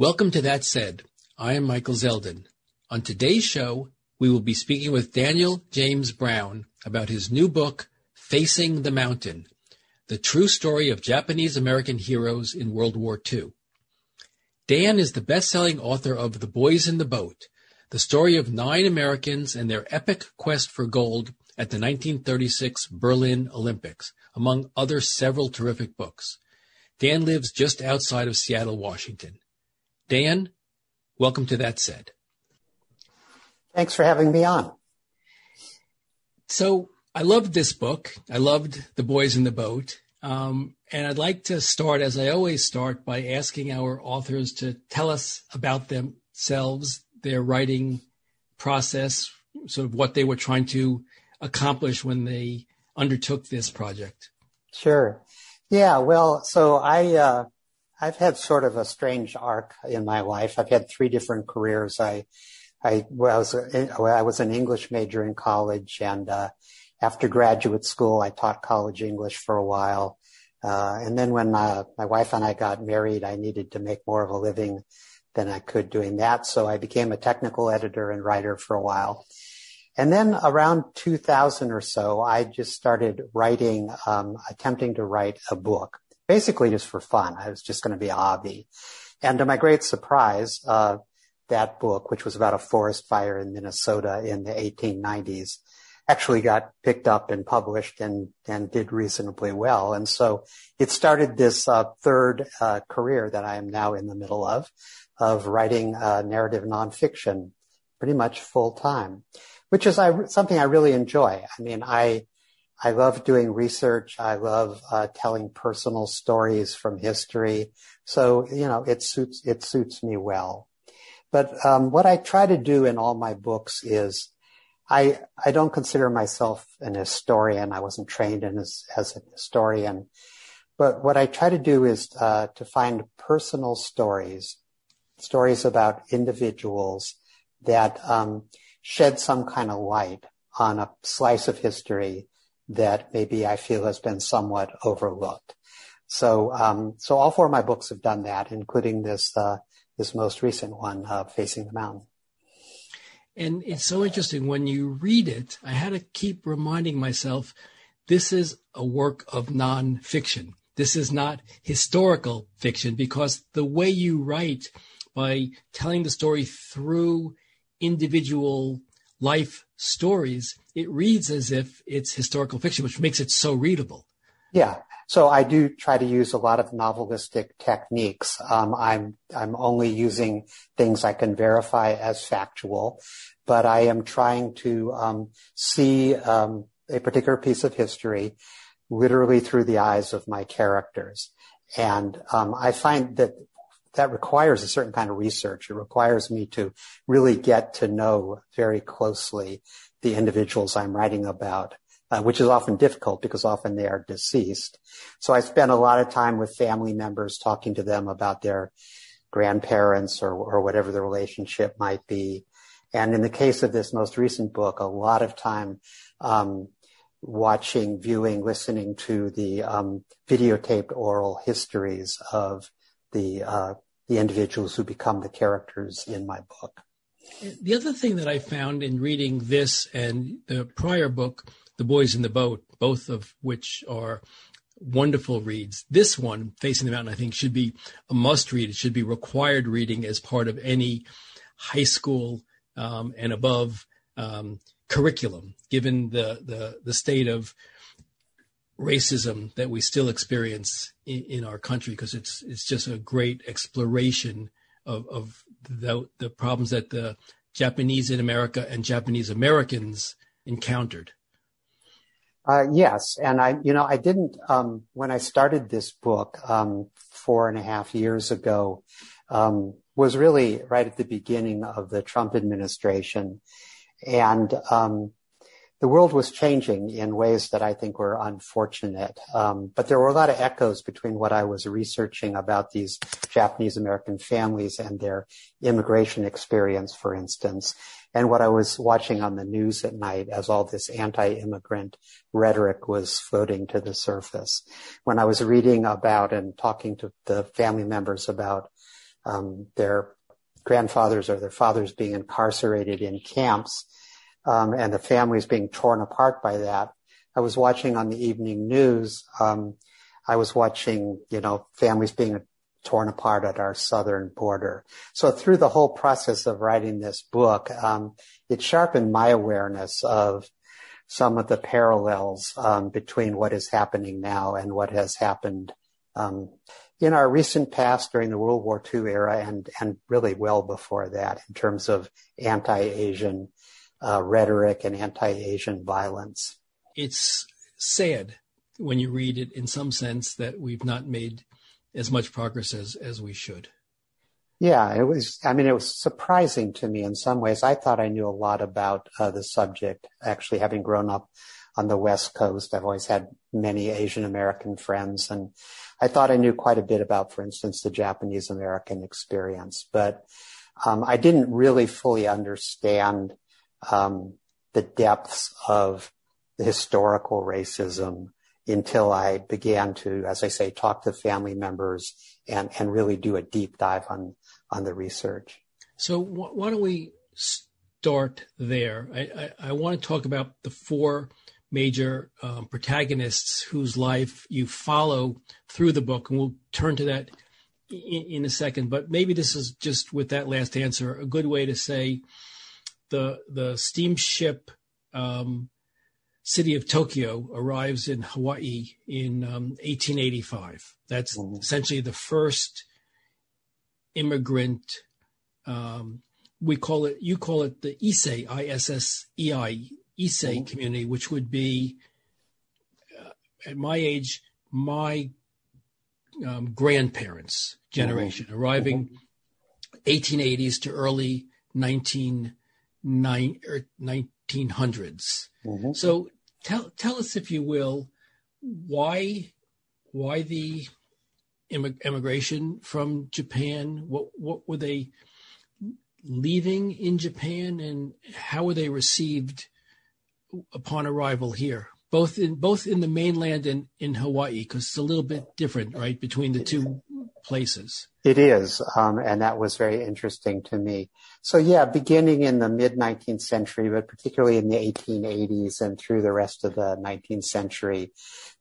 Welcome to That Said. I am Michael Zeldin. On today's show, we will be speaking with Daniel James Brown about his new book, Facing the Mountain, the true story of Japanese American heroes in World War II. Dan is the best-selling author of The Boys in the Boat, the story of nine Americans and their epic quest for gold at the 1936 Berlin Olympics, among other several terrific books. Dan lives just outside of Seattle, Washington. Dan, welcome to That Said. Thanks for having me on. So I loved this book. I loved The Boys in the Boat. Um, and I'd like to start, as I always start, by asking our authors to tell us about themselves, their writing process, sort of what they were trying to accomplish when they undertook this project. Sure. Yeah. Well, so I, uh, I've had sort of a strange arc in my life. I've had three different careers. I I was I was an English major in college, and uh, after graduate school, I taught college English for a while. Uh, and then when uh, my wife and I got married, I needed to make more of a living than I could doing that. So I became a technical editor and writer for a while. And then around 2000 or so, I just started writing, um, attempting to write a book, basically just for fun. I was just going to be a hobby. And to my great surprise, uh, that book, which was about a forest fire in Minnesota in the 1890s, actually got picked up and published and, and did reasonably well. And so it started this uh, third uh, career that I am now in the middle of, of writing uh, narrative nonfiction pretty much full time, which is I, something I really enjoy. I mean, I, I love doing research. I love uh, telling personal stories from history. So, you know, it suits, it suits me well. But um, what I try to do in all my books is I I don't consider myself an historian. I wasn't trained in as, as a historian. But what I try to do is uh, to find personal stories, stories about individuals that um, shed some kind of light on a slice of history that maybe I feel has been somewhat overlooked. So, um, so all four of my books have done that, including this uh, this most recent one, uh, Facing the Mountain. And it's so interesting when you read it, I had to keep reminding myself this is a work of nonfiction. This is not historical fiction because the way you write by telling the story through individual life stories, it reads as if it's historical fiction, which makes it so readable. Yeah. So I do try to use a lot of novelistic techniques. Um, I'm I'm only using things I can verify as factual, but I am trying to um, see um, a particular piece of history literally through the eyes of my characters, and um, I find that that requires a certain kind of research. It requires me to really get to know very closely the individuals I'm writing about uh, which is often difficult because often they are deceased. So I spend a lot of time with family members talking to them about their grandparents or, or whatever the relationship might be. And in the case of this most recent book, a lot of time um, watching, viewing, listening to the um, videotaped oral histories of the uh, the individuals who become the characters in my book. The other thing that I found in reading this and the prior book the Boys in the Boat, both of which are wonderful reads. This one, Facing the Mountain, I think should be a must read. It should be required reading as part of any high school um, and above um, curriculum, given the, the, the state of racism that we still experience in, in our country, because it's it's just a great exploration of, of the, the problems that the Japanese in America and Japanese Americans encountered. Uh, yes, and I, you know, I didn't um, when I started this book um, four and a half years ago. Um, was really right at the beginning of the Trump administration, and um, the world was changing in ways that I think were unfortunate. Um, but there were a lot of echoes between what I was researching about these Japanese American families and their immigration experience, for instance, and what I was watching on the news at night as all this anti-immigrant rhetoric was floating to the surface. When I was reading about and talking to the family members about um, their grandfathers or their fathers being incarcerated in camps um, and the families being torn apart by that. I was watching on the evening news. Um, I was watching, you know, families being torn apart at our southern border. So through the whole process of writing this book, um, it sharpened my awareness of some of the parallels um, between what is happening now and what has happened um, in our recent past during the World War II era and and really well before that in terms of anti-Asian uh, rhetoric and anti-Asian violence. It's sad when you read it in some sense that we've not made as much progress as, as we should. Yeah, it was, I mean, it was surprising to me in some ways. I thought I knew a lot about uh, the subject, actually having grown up on the West Coast. I've always had many Asian American friends and I thought I knew quite a bit about, for instance, the Japanese American experience, but um, I didn't really fully understand um, the depths of the historical racism until I began to, as I say, talk to family members and, and really do a deep dive on, on the research. So wh- why don't we start there? I, I, I, want to talk about the four major um, protagonists whose life you follow through the book, and we'll turn to that in, in a second. But maybe this is just with that last answer a good way to say the the steamship um, city of Tokyo arrives in Hawaii in um, 1885. That's mm-hmm. essentially the first immigrant. Um, we call it, you call it the Issei, I S S E I, Issei mm-hmm. community, which would be, uh, at my age, my um, grandparents' generation, mm-hmm. arriving 1880s mm-hmm. to early 19, nine, er, 1900s. Mm-hmm. So tell tell us, if you will, why why the immigration from Japan? What what were they leaving in Japan, and how were they received upon arrival here? Both in both in the mainland and in Hawaii, because it's a little bit different, right, between the two places. It is, um, and that was very interesting to me. So yeah, beginning in the mid 19th century, but particularly in the 1880s and through the rest of the 19th century,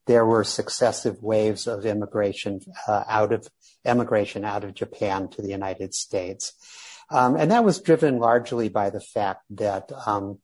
there were successive waves of immigration uh, out of emigration out of Japan to the United States, um, and that was driven largely by the fact that um,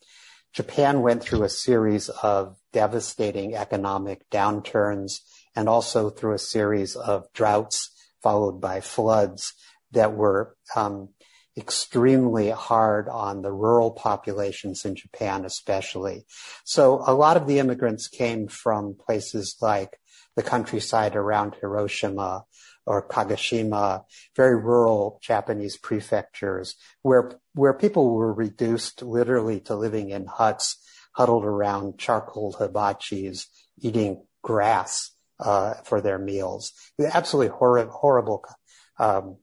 Japan went through a series of devastating economic downturns and also through a series of droughts followed by floods that were um, extremely hard on the rural populations in Japan, especially. So a lot of the immigrants came from places like the countryside around Hiroshima or Kagoshima, very rural Japanese prefectures where, where people were reduced literally to living in huts huddled around charcoal hibachis, eating grass, uh, for their meals. Absolutely horrible, horrible um,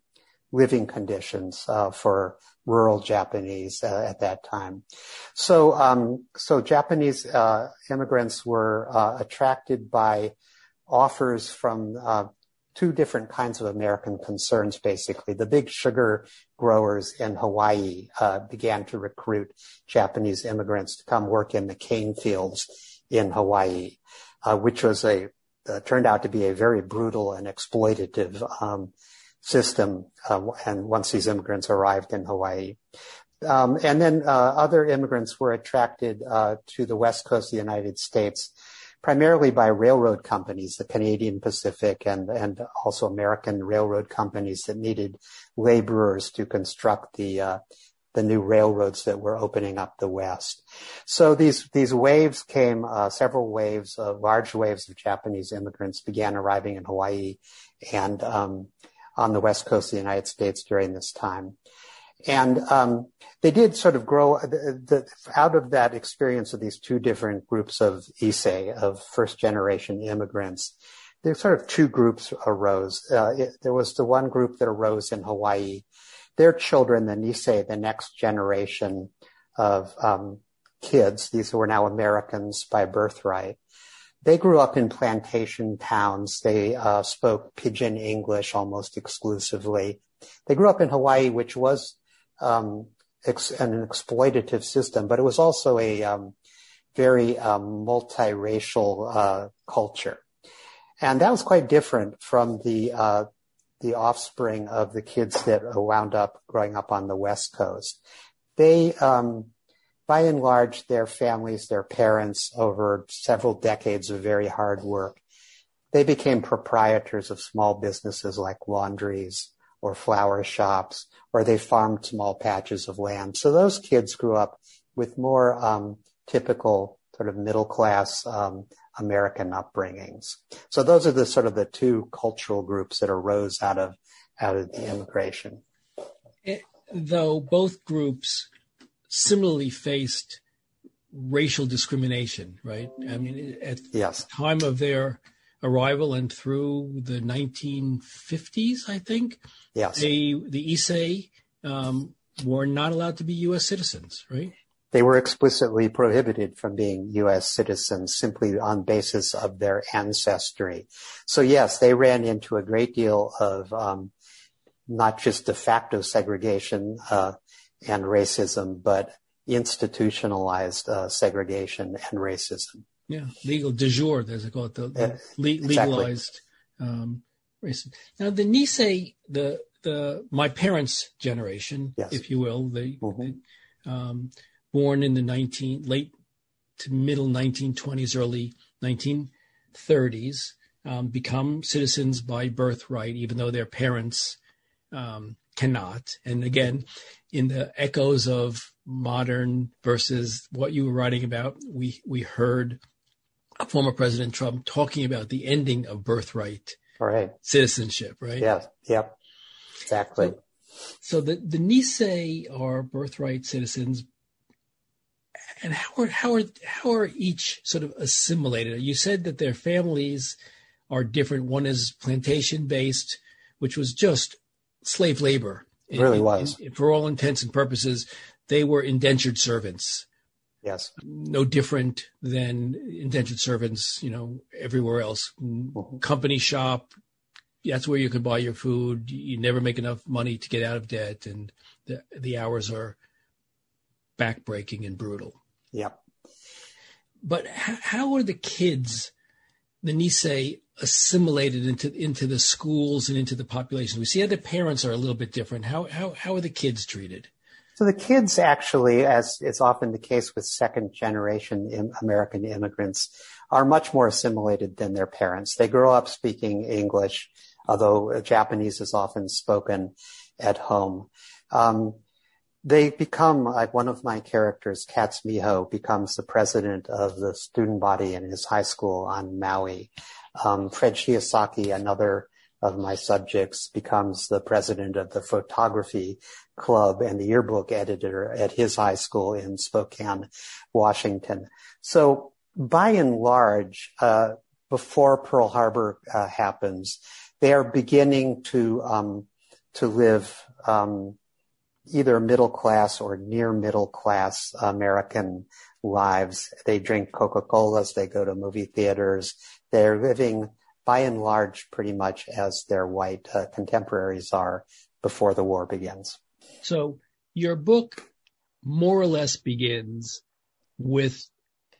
living conditions uh, for rural Japanese uh, at that time. So, um, so Japanese uh, immigrants were uh, attracted by offers from uh, two different kinds of American concerns. Basically, the big sugar growers in Hawaii uh, began to recruit Japanese immigrants to come work in the cane fields in Hawaii, which was a turned out to be a very brutal and exploitative um, system uh, and once these immigrants arrived in Hawaii. Um, and then uh, other immigrants were attracted uh, to the west coast of the United States primarily by railroad companies, the Canadian Pacific and, and also American railroad companies that needed laborers to construct the uh, the new railroads that were opening up the West. So these, these waves came, uh, several waves, uh, large waves of Japanese immigrants began arriving in Hawaii and, um, on the west coast of the United States during this time. And um, they did sort of grow the, the, out of that experience of these two different groups of Issei, of first generation immigrants. There sort of two groups arose. Uh, it, there was the one group that arose in Hawaii. Their children, the Nisei, the next generation of um, kids, these who were now Americans by birthright, they grew up in plantation towns. They uh, spoke pidgin English almost exclusively. They grew up in Hawaii, which was um, ex- an exploitative system, but it was also a um, very um, multiracial uh, culture, and that was quite different from the uh, the offspring of the kids that wound up growing up on the West Coast. They um, by and large, their families, their parents, over several decades of very hard work, they became proprietors of small businesses like laundries or flower shops, or they farmed small patches of land. So those kids grew up with more um, typical sort of middle class um, American upbringings. So those are the sort of the two cultural groups that arose out of out of the immigration. Eh, though both groups similarly faced racial discrimination, right? I mean, at yes. the time of their arrival and through the 1950s, I think, yes. they, the Issei um, were not allowed to be U.S. citizens, right? They were explicitly prohibited from being U.S. citizens simply on basis of their ancestry. So yes, they ran into a great deal of um, not just de facto segregation, uh, and racism, but institutionalized uh, segregation and racism. Yeah, legal de jure, as they call it, the, the uh, legalized exactly. um, racism. Now, the Nisei, the the my parents' generation, yes. if you will, they, mm-hmm. um, born in the nineteen late to middle 1920s, early 1930s, um, become citizens by birthright, even though their parents um, cannot. And again, in the echoes of modern versus what you were writing about, we we heard former President Trump talking about the ending of birthright right. citizenship, right? Yeah, yep, exactly. So, so the the Nisei are birthright citizens, and how are how are how are each sort of assimilated? You said that their families are different. One is plantation based, which was just slave labor. It really was. For all intents and purposes, they were indentured servants. Yes. No different than indentured servants, you know, everywhere else. Mm-hmm. Company shop, that's where you can buy your food. You never make enough money to get out of debt, and the, the hours are backbreaking and brutal. Yep. But how, how are the kids, the Nisei, assimilated into into the schools and into the population? We see how the parents are a little bit different. How how how are the kids treated? So the kids actually, as is often the case with second generation American immigrants, are much more assimilated than their parents. They grow up speaking English, although Japanese is often spoken at home. Um, they become like one of my characters, Kats Miho, becomes the president of the student body in his high school on Maui. Um, Fred Shiosaki, another of my subjects, becomes the president of the photography club and the yearbook editor at his high school in Spokane, Washington. So by and large, uh, before Pearl Harbor uh, happens, they are beginning to um, to live um, either middle class or near middle class American lives. They drink Coca Colas, they go to movie theaters, they're living by and large pretty much as their white uh, contemporaries are before the war begins. So your book more or less begins with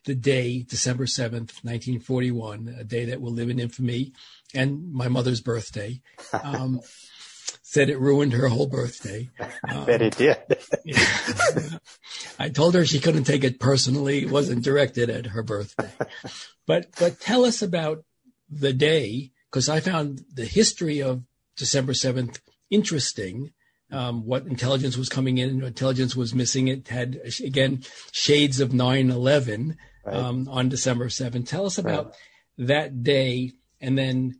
the day, December 7th, 1941, a day that will live in infamy and my mother's birthday. Um, said it ruined her whole birthday. I um, bet it did. I told her she couldn't take it personally. It wasn't directed at her birthday. But, but tell us about the day, because I found the history of December 7th interesting. Um, what intelligence was coming in, intelligence was missing. It had, again, shades of 9 11 right. um, on December 7th. Tell us about right. that day and then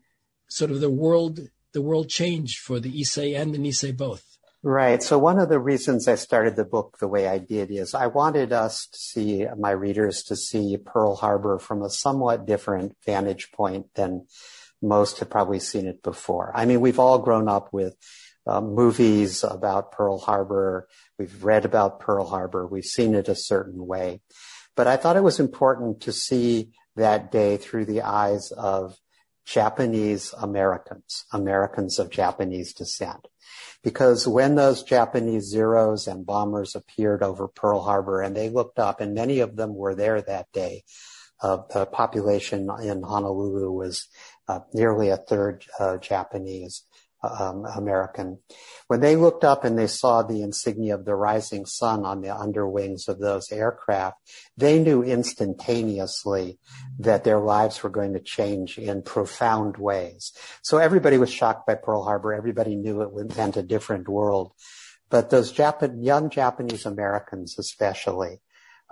sort of the world the world changed for the Issei and the Nisei both. Right. So one of the reasons I started the book the way I did is I wanted us to see my readers to see Pearl Harbor from a somewhat different vantage point than most have probably seen it before. I mean, we've all grown up with uh, movies about Pearl Harbor. We've read about Pearl Harbor. We've seen it a certain way. But I thought it was important to see that day through the eyes of Japanese Americans, Americans of Japanese descent. Because when those Japanese Zeros and bombers appeared over Pearl Harbor and they looked up, and many of them were there that day, uh, the population in Honolulu was uh, nearly a third uh, Japanese um, American. When they looked up and they saw the insignia of the rising sun on the underwings of those aircraft, they knew instantaneously that their lives were going to change in profound ways. So everybody was shocked by Pearl Harbor. Everybody knew it meant a different world. But those young Japanese Americans, especially,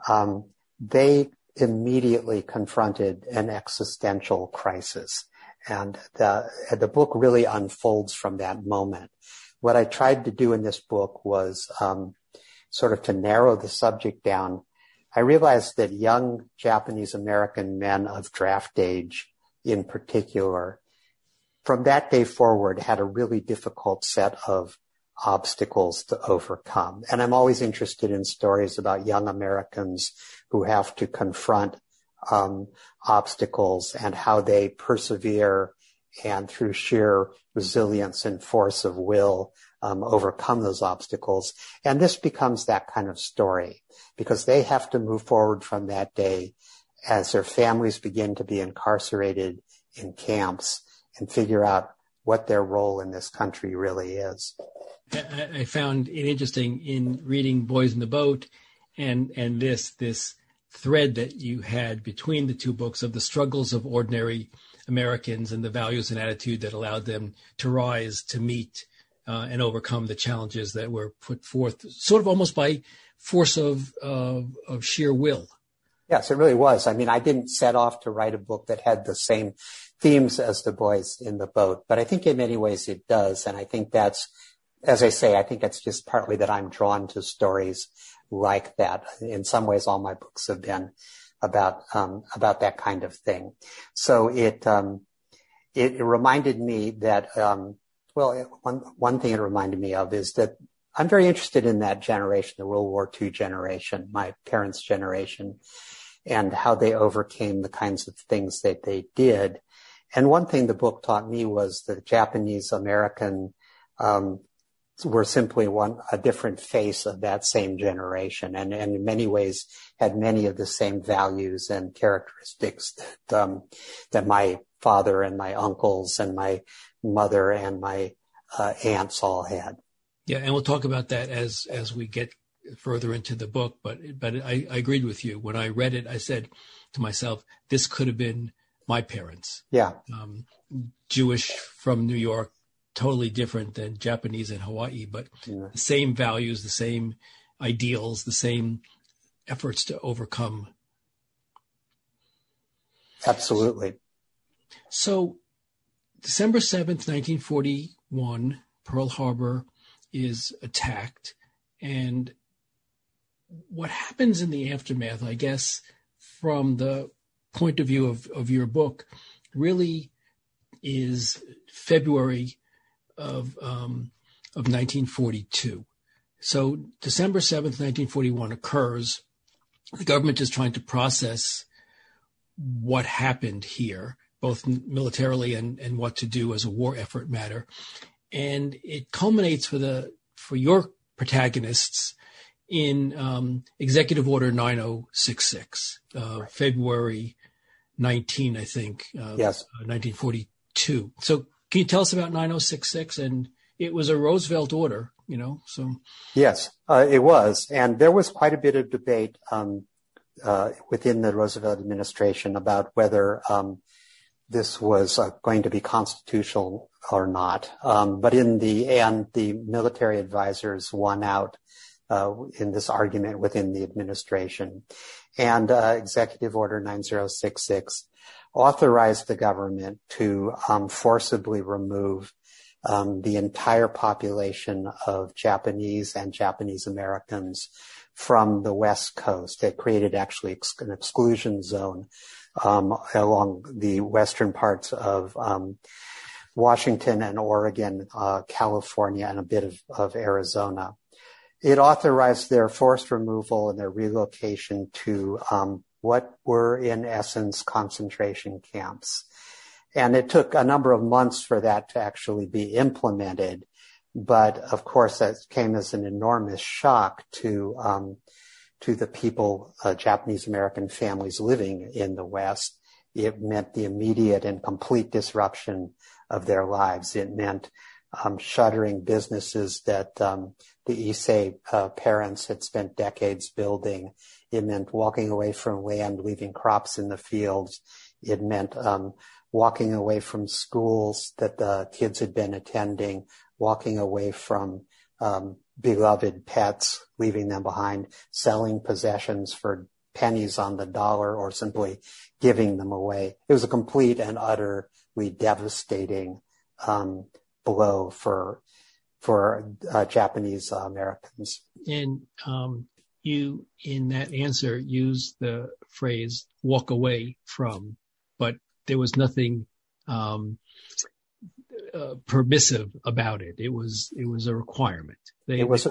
um, they immediately confronted an existential crisis. And the, the book really unfolds from that moment. What I tried to do in this book was um, sort of to narrow the subject down. I realized that young Japanese American men of draft age in particular, from that day forward, had a really difficult set of obstacles to overcome. And I'm always interested in stories about young Americans who have to confront um, obstacles and how they persevere and through sheer resilience and force of will um, overcome those obstacles. And this becomes that kind of story because they have to move forward from that day as their families begin to be incarcerated in camps and figure out what their role in this country really is. I found it interesting in reading Boys in the Boat and and this this thread that you had between the two books of the struggles of ordinary Americans and the values and attitude that allowed them to rise to meet uh, and overcome the challenges that were put forth, sort of almost by force of, of sheer will. Yes, it really was. I mean, I didn't set off to write a book that had the same themes as the boys in the boat, but I think in many ways it does. And I think that's, as I say, I think it's just partly that I'm drawn to stories like that. In some ways, all my books have been about um, about that kind of thing. So it um, it, it, reminded me that um, well, one one thing it reminded me of is that I'm very interested in that generation, the World War II generation, my parents' generation, and how they overcame the kinds of things that they did. And one thing the book taught me was the Japanese American um, were simply one a different face of that same generation, and, and in many ways had many of the same values and characteristics that um, that my father and my uncles and my mother and my uh, aunts all had. Yeah, and we'll talk about that as as we get further into the book. But but I, I agreed with you when I read it. I said to myself, this could have been my parents. Yeah. Um, Jewish from New York, totally different than Japanese and Hawaii, but yeah. the same values, the same ideals, the same efforts to overcome. Absolutely. So, December 7th, 1941, Pearl Harbor is attacked. And what happens in the aftermath, I guess, from the point of view of, of your book, really is February of um, of 1942. So December 7th, 1941 occurs. The government is trying to process what happened here, both militarily and, and what to do as a war effort matter. And it culminates for the for your protagonists in um, Executive Order 9066, uh, February 19, I think, uh, yes, uh, 1942. So can you tell us about 9066? And it was a Roosevelt order, you know, so. Yes, uh, it was. And there was quite a bit of debate um, uh, within the Roosevelt administration about whether um, this was uh, going to be constitutional or not. Um, but in the end, the military advisors won out uh, in this argument within the administration. And uh, Executive Order 9066 authorized the government to um, forcibly remove um, the entire population of Japanese and Japanese Americans from the West Coast. It created actually ex- an exclusion zone um, along the western parts of um, Washington and Oregon, uh, California, and a bit of, of Arizona. It authorized their forced removal and their relocation to um, what were in essence concentration camps. And it took a number of months for that to actually be implemented. But of course, that came as an enormous shock to um, to the people, uh, Japanese American families living in the West. It meant the immediate and complete disruption of their lives. It meant um, shuttering businesses that um, the Issei uh, parents had spent decades building. It meant walking away from land, leaving crops in the fields. It meant um, walking away from schools that the kids had been attending, walking away from um, beloved pets, leaving them behind, selling possessions for pennies on the dollar or simply giving them away. It was a complete and utterly devastating um, blow for for uh, Japanese Americans. And um, you, in that answer, used the phrase "walk away from," but there was nothing um, uh, permissive about it. It was it was a requirement. It was.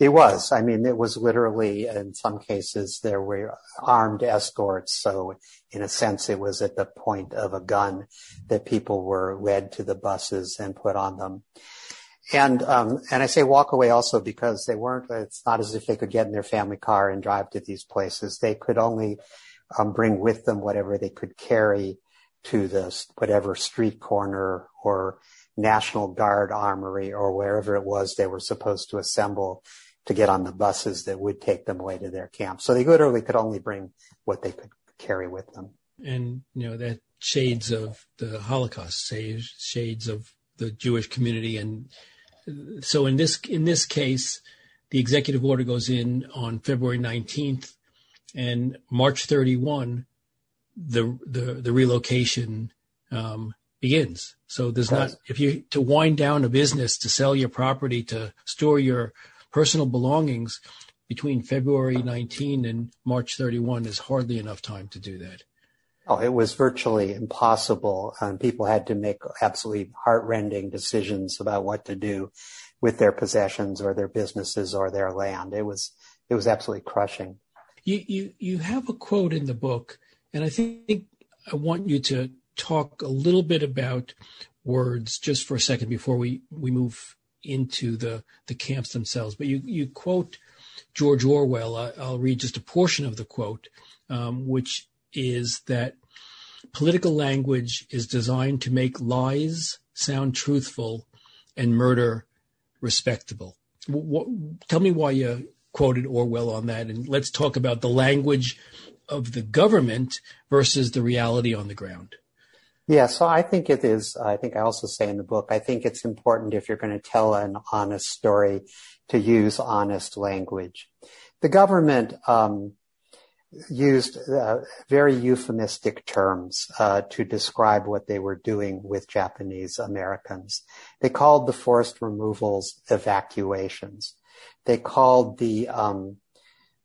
It was. I mean, it was literally, in some cases, there were armed escorts. So, in a sense, it was at the point of a gun that people were led to the buses and put on them. And um, and I say walk away also because they weren't. It's not as if they could get in their family car and drive to these places. They could only um, bring with them whatever they could carry to the whatever street corner or National Guard armory or wherever it was they were supposed to assemble to get on the buses that would take them away to their camp. So they literally could only bring what they could carry with them. And, you know, that shades of the Holocaust, shades of the Jewish community. And so in this, in this case, the executive order goes in on February 19th and March 31, the, the, the relocation, um, begins. So there's not, if you, to wind down a business, to sell your property, to store your personal belongings between February 19 and March 31 is hardly enough time to do that. Oh, it was virtually impossible. Um, people had to make absolutely heartrending decisions about what to do with their possessions or their businesses or their land. It was, it was absolutely crushing. You, you, you have a quote in the book, and I think I want you to talk a little bit about words just for a second before we, we move into the, the camps themselves. But you, you quote George Orwell. I, will read just a portion of the quote, um, which is that political language is designed to make lies sound truthful and murder respectable. What, tell me why you quoted Orwell on that, and let's talk about the language of the government versus the reality on the ground. Yeah, so I think it is. I think I also say in the book, I think it's important if you're going to tell an honest story to use honest language. The government um, used uh, very euphemistic terms uh, to describe what they were doing with Japanese Americans. They called the forced removals evacuations. They called the um,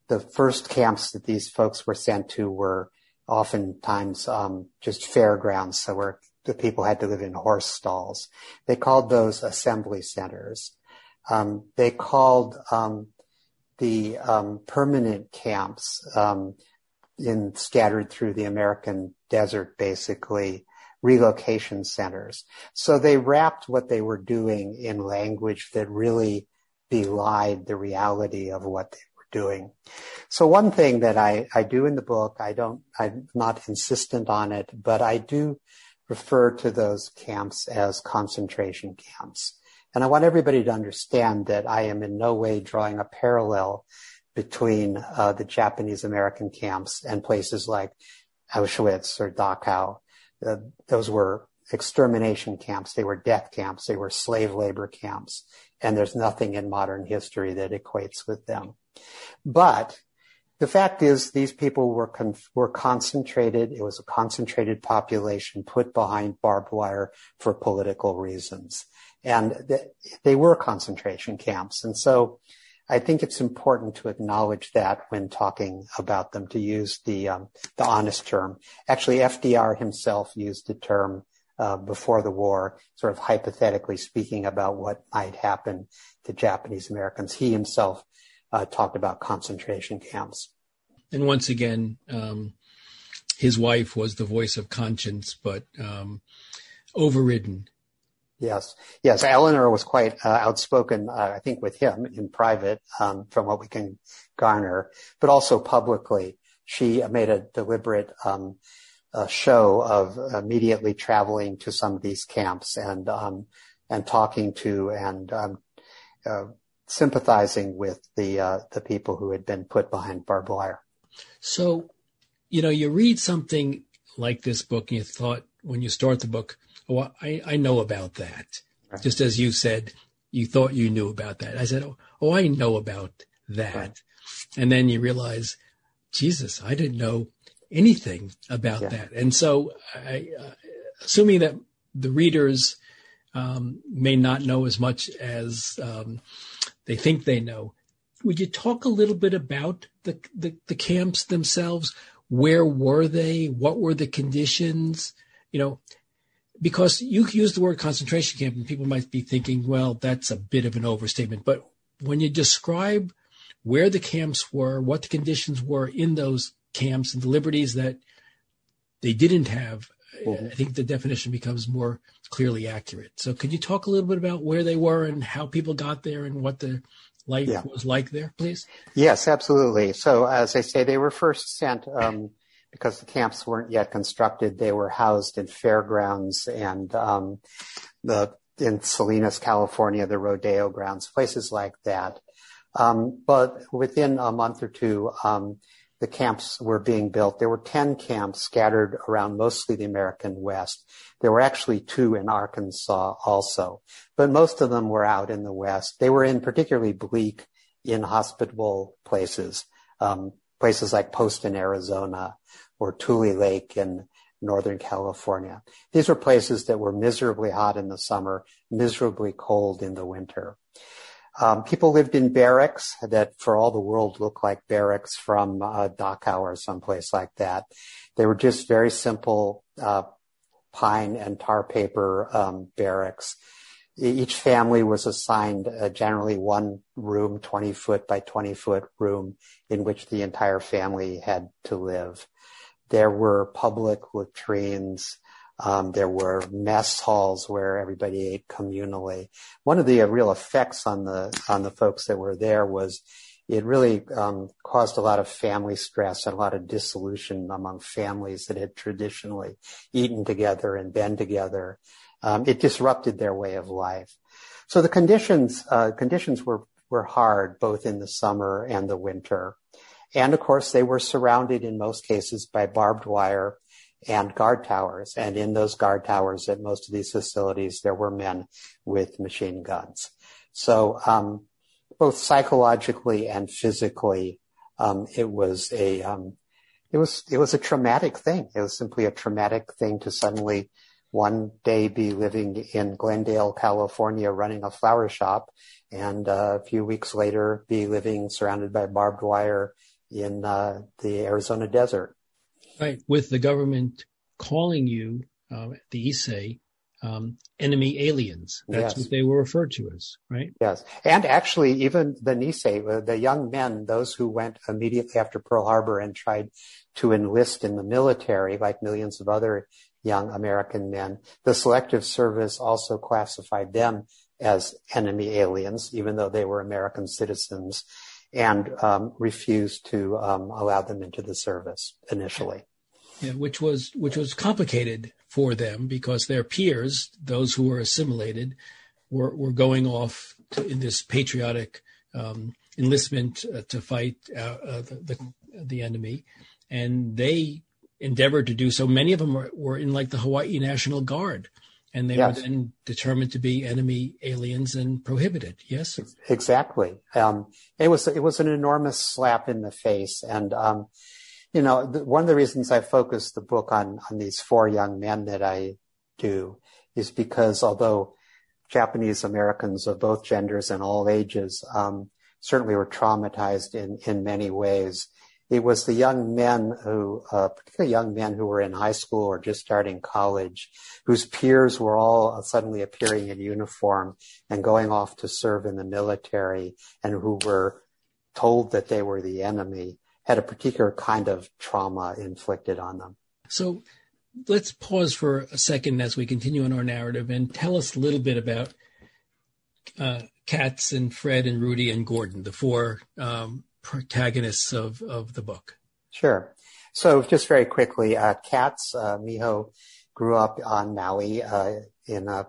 the first camps that these folks were sent to were oftentimes um, just fairgrounds, so where the people had to live in horse stalls. They called those assembly centers. Um, they called um, the um, permanent camps um, in scattered through the American desert, basically relocation centers. So they wrapped what they were doing in language that really belied the reality of what they were doing. So one thing that I, I do in the book, I don't, I'm not insistent on it, but I do refer to those camps as concentration camps. And I want everybody to understand that I am in no way drawing a parallel between uh, the Japanese American camps and places like Auschwitz or Dachau. Uh, those were extermination camps. They were death camps. They were slave labor camps. And there's nothing in modern history that equates with them. But the fact is these people were con- were concentrated. It was a concentrated population put behind barbed wire for political reasons, and th- they were concentration camps. And so, I think it's important to acknowledge that when talking about them, to use the um, the honest term. Actually, FDR himself used the term uh, before the war, sort of hypothetically speaking about what might happen to Japanese Americans. He himself uh, talked about concentration camps. And once again, um, his wife was the voice of conscience, but um, overridden. Yes, yes. Eleanor was quite uh, outspoken, uh, I think, with him in private, um, from what we can garner, but also publicly. She made a deliberate um, show of immediately traveling to some of these camps and um, and talking to and um, uh, sympathizing with the uh, the people who had been put behind barbed wire. So, you know, you read something like this book, and you thought when you start the book, "Oh, I, I know about that." Right. Just as you said, you thought you knew about that. I said, "Oh, oh I know about that," right. and then you realize, Jesus, I didn't know anything about yeah. that. And so, I, uh, assuming that the readers um, may not know as much as um, they think they know, would you talk a little bit about the, the, the camps themselves? Where were they? What were the conditions? You know, because you use the word concentration camp and people might be thinking, well, that's a bit of an overstatement. But when you describe where the camps were, what the conditions were in those camps and the liberties that they didn't have, mm-hmm. I think the definition becomes more clearly accurate. So could you talk a little bit about where they were and how people got there and what the life yeah. was like there, please? Yes, absolutely. So as I say, they were first sent um, because the camps weren't yet constructed. They were housed in fairgrounds and um, the in Salinas, California, the rodeo grounds, places like that. Um, but within a month or two, um, the camps were being built. There were 10 camps scattered around mostly the American West. There were actually two in Arkansas also, but most of them were out in the West. They were in particularly bleak, inhospitable places, um, places like Poston, Arizona, or Tule Lake in Northern California. These were places that were miserably hot in the summer, miserably cold in the winter. Um, people lived in barracks that for all the world looked like barracks from uh, Dachau or someplace like that. They were just very simple uh, pine and tar paper um, barracks. Each family was assigned uh, generally one room, 20 foot by 20 foot room in which the entire family had to live. There were public latrines. Um, there were mess halls where everybody ate communally. One of the uh, real effects on the on the folks that were there was it really um, caused a lot of family stress and a lot of dissolution among families that had traditionally eaten together and been together. Um, it disrupted their way of life. So the conditions uh, conditions were were hard both in the summer and the winter, and of course they were surrounded in most cases by barbed wire and guard towers. And in those guard towers at most of these facilities, there were men with machine guns. So, um, both psychologically and physically, um, it was a, um, it was, it was a traumatic thing. It was simply a traumatic thing to suddenly one day be living in Glendale, California, running a flower shop, and uh, a few weeks later be living surrounded by barbed wire in uh, the Arizona desert. Right, with the government calling you, uh, the Issei, um, enemy aliens. That's yes. what they were referred to as, right? Yes. And actually, even the Nisei, uh, the young men, those who went immediately after Pearl Harbor and tried to enlist in the military, like millions of other young American men, the Selective Service also classified them as enemy aliens, even though they were American citizens and um, refused to um, allow them into the service initially. Yeah, which was which was complicated for them because their peers, those who were assimilated, were were going off to, in this patriotic um, enlistment uh, to fight uh, uh, the, the, the enemy, and they endeavored to do so. Many of them were, were in like the Hawaii National Guard, and they yes. were then determined to be enemy aliens and prohibited. Yes, exactly. Um, it was it was an enormous slap in the face, and um, you know the, one of the reasons I focused the book on on these four young men that I do is because although Japanese Americans of both genders and all ages um, certainly were traumatized in in many ways it was the young men who, uh, particularly young men who were in high school or just starting college, whose peers were all suddenly appearing in uniform and going off to serve in the military and who were told that they were the enemy had a particular kind of trauma inflicted on them. So let's pause for a second as we continue on our narrative and tell us a little bit about uh, Kats and Fred and Rudy and Gordon, the four um, protagonists of, of the book. Sure. So just very quickly, uh, Kats, uh, Miho grew up on Maui uh, in a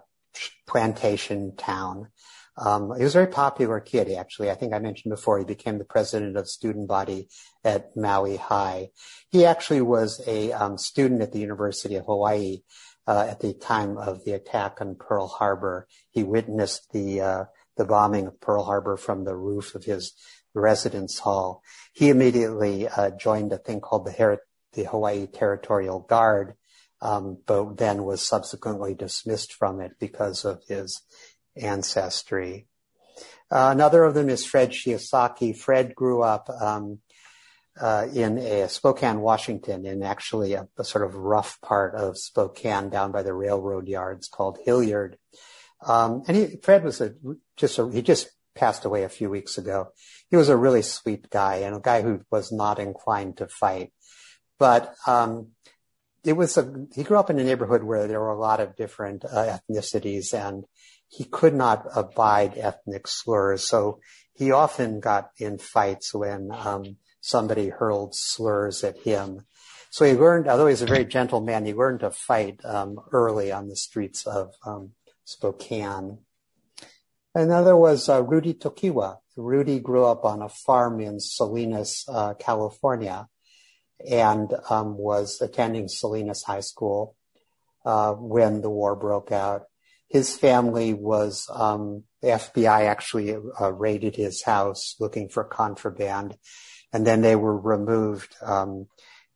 plantation town. Um, he was a very popular kid, actually. I think I mentioned before he became the president of student body at Maui High. He actually was a um, student at the University of Hawaii uh, at the time of the attack on Pearl Harbor. He witnessed the uh, the bombing of Pearl Harbor from the roof of his residence hall. He immediately uh, joined a thing called the, Her- the Hawaii Territorial Guard, um, but then was subsequently dismissed from it because of his ancestry. Uh, another of them is Fred Shiosaki. Fred grew up um, uh, in a Spokane, Washington, in actually a, a, sort of rough part of Spokane down by the railroad yards called Hillyard. Um, and he, Fred was a just a, he just passed away a few weeks ago. He was a really sweet guy and a guy who was not inclined to fight, but um, it was a he grew up in a neighborhood where there were a lot of different uh, ethnicities and he could not abide ethnic slurs. So he often got in fights when um, somebody hurled slurs at him. So he learned, although he's a very gentle man, he learned to fight um, early on the streets of um, Spokane. Another was uh, Rudy Tokiwa. Rudy grew up on a farm in Salinas, uh, California, and um, was attending Salinas High School uh, when the war broke out. His family was um, the FBI actually uh, raided his house looking for contraband, and then they were removed um,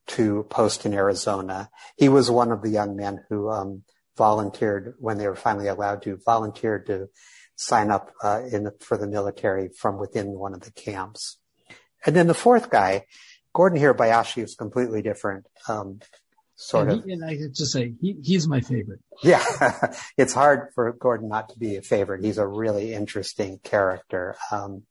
to Poston Arizona. He was one of the young men who um, volunteered when they were finally allowed to volunteer to sign up uh, the, for the military from within one of the camps. And then the fourth guy, Gordon Hirabayashi, is completely different. Um, sort and of. And I have to say, he, he's my favorite. Yeah. it's hard for Gordon not to be a favorite. He's a really interesting character. Um,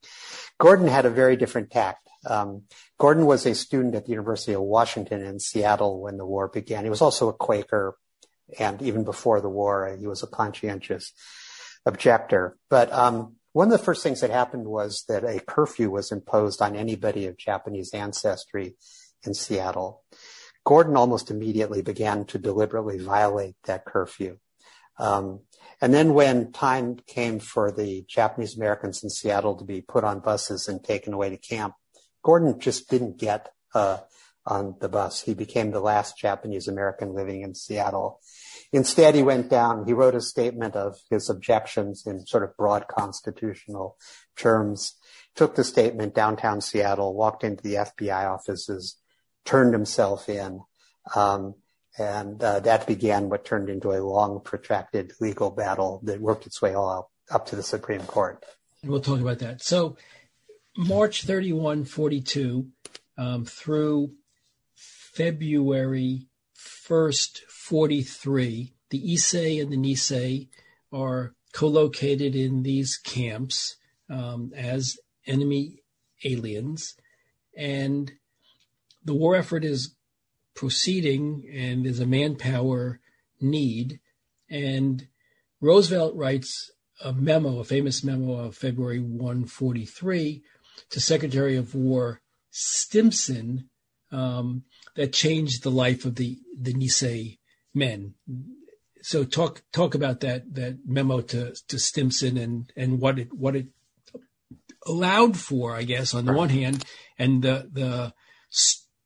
Gordon had a very different tact. Um, Gordon was a student at the University of Washington in Seattle when the war began. He was also a Quaker, and even before the war, he was a conscientious objector. But um, one of the first things that happened was that a curfew was imposed on anybody of Japanese ancestry in Seattle. Gordon almost immediately began to deliberately violate that curfew. Um, and then when time came for the Japanese Americans in Seattle to be put on buses and taken away to camp, Gordon just didn't get uh, on the bus. He became the last Japanese American living in Seattle. Instead, he went down, he wrote a statement of his objections in sort of broad constitutional terms, took the statement downtown Seattle, walked into the FBI offices, turned himself in. Um, and uh, that began what turned into a long, protracted legal battle that worked its way all up to the Supreme Court. And We'll talk about that. So, March 31, 42 um, through February 1st, 43, the Issei and the Nisei are co-located in these camps um, as enemy aliens. And the war effort is proceeding and there's a manpower need. And Roosevelt writes a memo, a famous memo of February 143 to Secretary of War Stimson um, that changed the life of the, the Nisei men. So talk talk about that that memo to, to Stimson and, and what it what it allowed for, I guess, on the one hand, and the the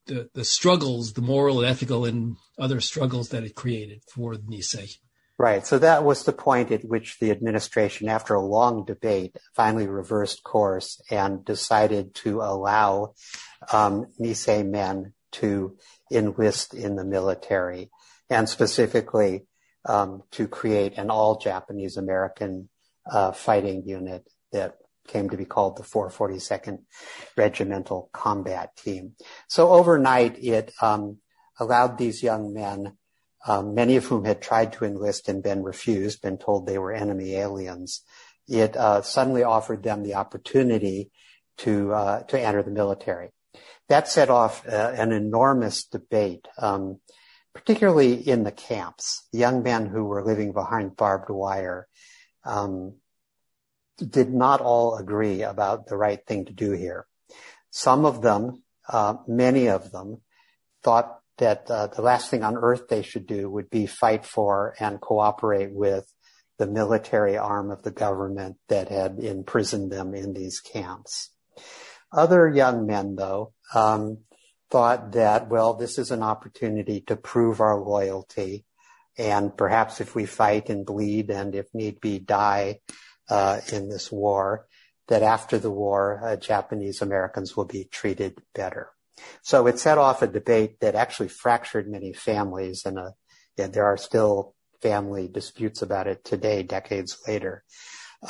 the, the struggles, the moral, and ethical, and other struggles that it created for Nisei. Right. So that was the point at which the administration, after a long debate, finally reversed course and decided to allow um, Nisei men to enlist in the military, and specifically um, to create an all Japanese American uh, fighting unit that came to be called the 442nd Regimental Combat Team. So overnight, it um, allowed these young men, um, many of whom had tried to enlist and been refused, been told they were enemy aliens. It uh, suddenly offered them the opportunity to uh, to enter the military. that set off uh, an enormous debate, um, particularly in the camps. The young men who were living behind barbed wire um, did not all agree about the right thing to do here. Some of them, uh, many of them, thought that uh, the last thing on earth they should do would be fight for and cooperate with the military arm of the government that had imprisoned them in these camps. Other young men, though, um, thought that, well, this is an opportunity to prove our loyalty. And perhaps if we fight and bleed and if need be die uh, in this war, that after the war, uh, Japanese Americans will be treated better. So it set off a debate that actually fractured many families and, uh, there are still family disputes about it today, decades later.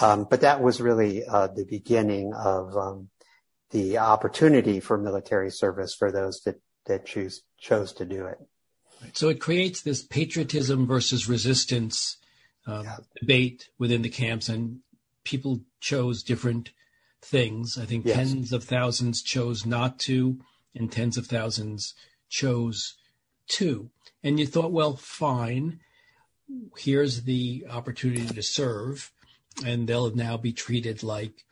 Um, but that was really uh, the beginning of um, the opportunity for military service for those that, that choose, chose to do it. So it creates this patriotism versus resistance uh, yeah. debate within the camps, and people chose different things. I think yes. tens of thousands chose not to, and tens of thousands chose to. And you thought, well, fine, here's the opportunity to serve, and they'll now be treated like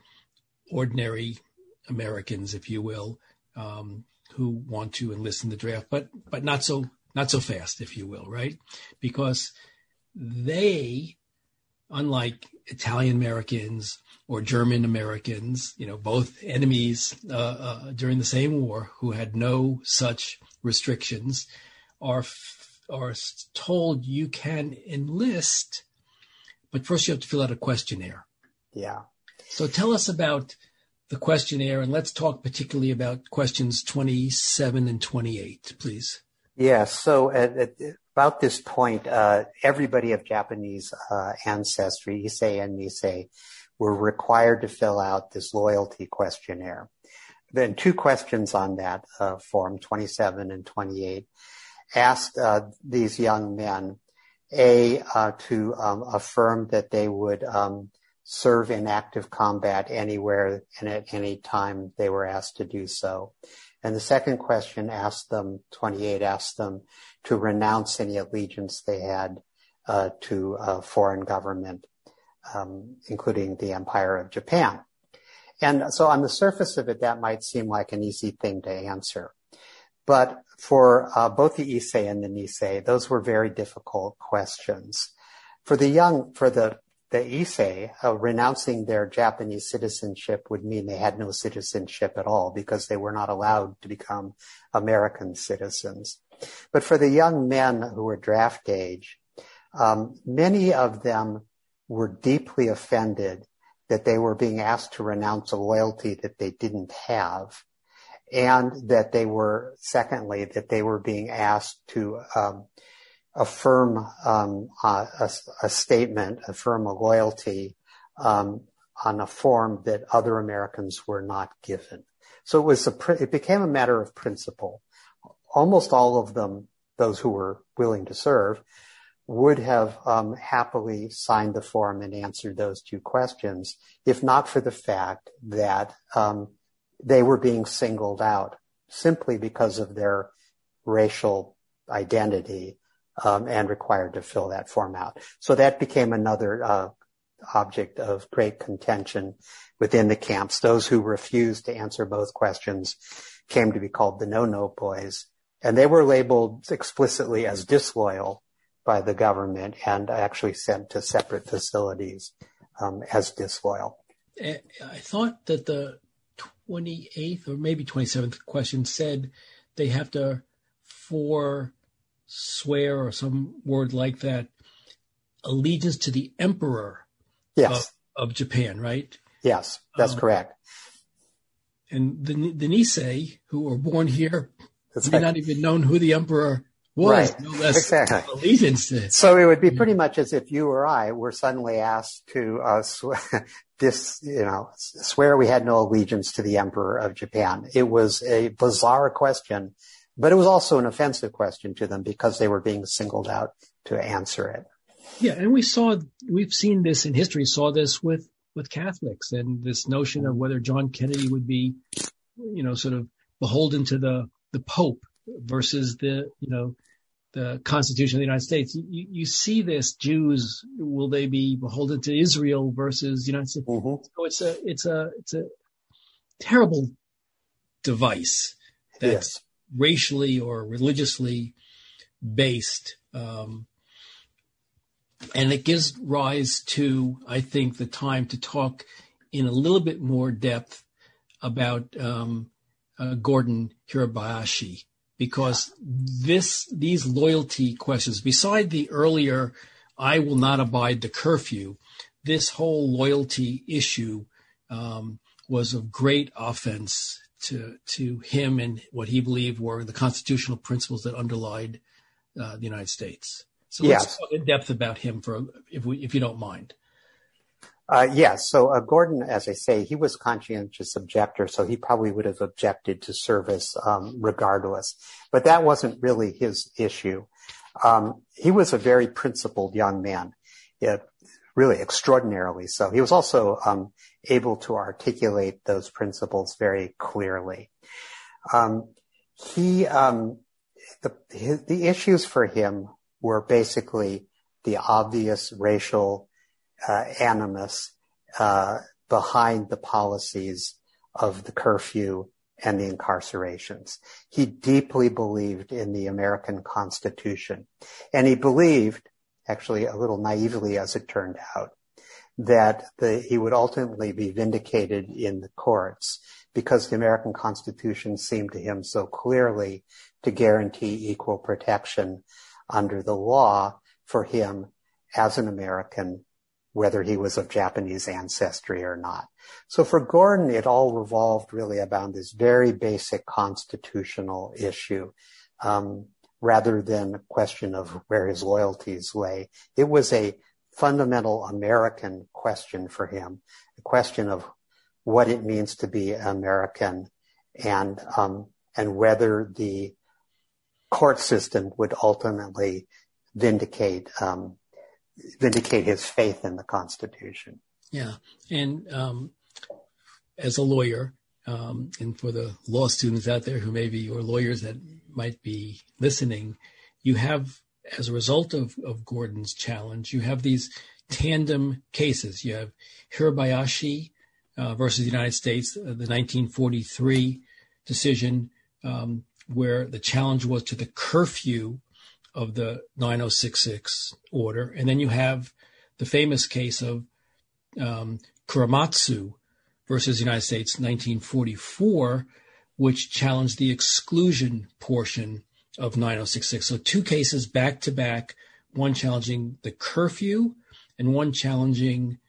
ordinary Americans, if you will, um, who want to enlist in the draft, but but not so not so fast, if you will, right? Because they, unlike Italian Americans or German Americans, you know, both enemies uh, uh, during the same war who had no such restrictions, are are told you can enlist, but first you have to fill out a questionnaire. Yeah. So tell us about the questionnaire, and let's talk particularly about questions 27 and 28, please. Yeah, so at, at about this point, uh, everybody of Japanese uh, ancestry, Issei and Nisei, were required to fill out this loyalty questionnaire. Then two questions on that uh, form, 27 and 28, asked uh, these young men, A, uh, to um, affirm that they would um, serve in active combat anywhere and at any time they were asked to do so. And the second question asked them, 28 asked them to renounce any allegiance they had uh, to a foreign government, um, including the Empire of Japan. And so on the surface of it, that might seem like an easy thing to answer. But for uh, both the Issei and the Nisei, those were very difficult questions. For the young, for the the Issei, uh, renouncing their Japanese citizenship would mean they had no citizenship at all because they were not allowed to become American citizens. But for the young men who were draft age, um, many of them were deeply offended that they were being asked to renounce a loyalty that they didn't have. And that they were, secondly, that they were being asked to um, affirm um, a, a, statement, a loyalty um, on a form that other Americans were not given. So it was a, it became a matter of principle. Almost all of them, those who were willing to serve, would have um, happily signed the form and answered those two questions, if not for the fact that um, they were being singled out simply because of their racial identity and required to fill that form out. So that became another uh, object of great contention within the camps. Those who refused to answer both questions came to be called the no-no boys, and they were labeled explicitly as disloyal by the government and actually sent to separate facilities um, as disloyal. I thought that the 28th or maybe 27th question said they have to for swear or some word like that allegiance to the emperor yes. of, of Japan, right? Yes, that's um, correct. And the the Nisei, who were born here, that's may right. not even known who the emperor was, right. no less exactly. allegiance to. So it would be pretty much as if you or I were suddenly asked to uh, sw- this, you know, swear we had no allegiance to the emperor of Japan. It was a bizarre question but it was also an offensive question to them because they were being singled out to answer it. Yeah, and we saw we've seen this in history. Saw this with with Catholics and this notion of whether John Kennedy would be, you know, sort of beholden to the the Pope versus the you know the Constitution of the United States. You, you see this Jews will they be beholden to Israel versus the United States? Mm-hmm. So it's a it's a it's a terrible device that's yes. Racially or religiously based. Um, and it gives rise to, I think, the time to talk in a little bit more depth about um, uh, Gordon Hirabayashi because this these loyalty questions, beside the earlier "I will not abide the curfew," this whole loyalty issue um, was of great offense to to him and what he believed were the constitutional principles that underlied uh, the United States. So let's yes. talk in depth about him for if we if you don't mind. Uh, yes. Yeah, so uh, Gordon, as I say, he was conscientious objector, so he probably would have objected to service um, regardless. But that wasn't really his issue. Um, he was a very principled young man, it, really extraordinarily so. He was also um, able to articulate those principles very clearly. Um, he um, the his, the issues for him were basically the obvious racial uh, animus uh, behind the policies of the curfew and the incarcerations. He deeply believed in the American Constitution. And he believed, actually a little naively as it turned out, that the, he would ultimately be vindicated in the courts because the American Constitution seemed to him so clearly to guarantee equal protection under the law for him as an American whether he was of Japanese ancestry or not. So for Gordon, it all revolved really about this very basic constitutional issue, um, rather than a question of where his loyalties lay. It was a fundamental American question for him, a question of what it means to be American and, um, and whether the court system would ultimately vindicate um, vindicate his faith in the Constitution. Yeah, and um, as a lawyer, um, and for the law students out there who maybe or lawyers that might be listening, you have as a result of, of Gordon's challenge, you have these tandem cases. You have Hirabayashi uh, versus the United States, uh, the 1943 decision um, where the challenge was to the curfew of the 9066 order. And then you have the famous case of um, Korematsu versus the United States, 1944, which challenged the exclusion portion of 9066. So two cases back to back, one challenging the curfew and one challenging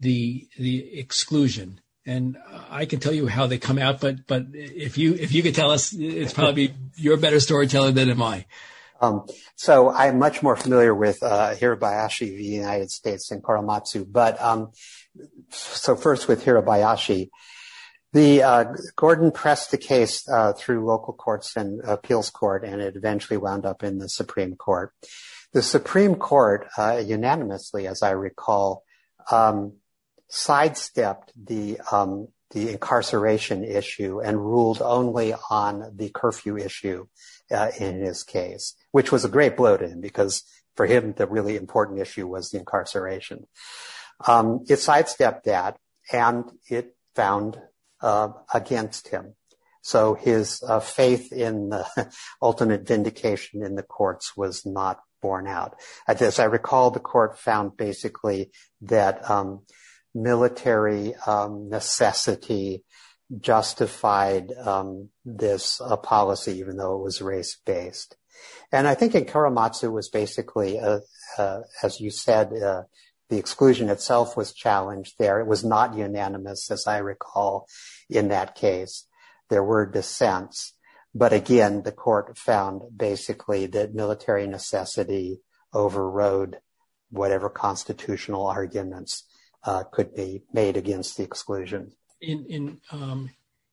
the the exclusion. And I can tell you how they come out, but but if you if you could tell us, it's probably you're a better storyteller than am I. Um, so I'm much more familiar with uh, Hirabayashi v. United States and Korematsu. But um, so first with Hirabayashi, the uh, Gordon pressed the case uh, through local courts and appeals court, and it eventually wound up in the Supreme Court. The Supreme Court, uh, unanimously, as I recall, um, sidestepped the um, the incarceration issue and ruled only on the curfew issue in his case, which was a great blow to him because for him the really important issue was the incarceration. Um, it sidestepped that and it found uh, against him. So his uh, faith in the ultimate vindication in the courts was not borne out. As I recall, the court found basically that um, military um, necessity justified um, this uh, policy, even though it was race based. And I think in Korematsu was basically, uh, uh, as you said, uh, the exclusion itself was challenged there. It was not unanimous, as I recall, in that case. There were dissents. But again, the court found basically that military necessity overrode whatever constitutional arguments uh, could be made against the exclusion. In in um,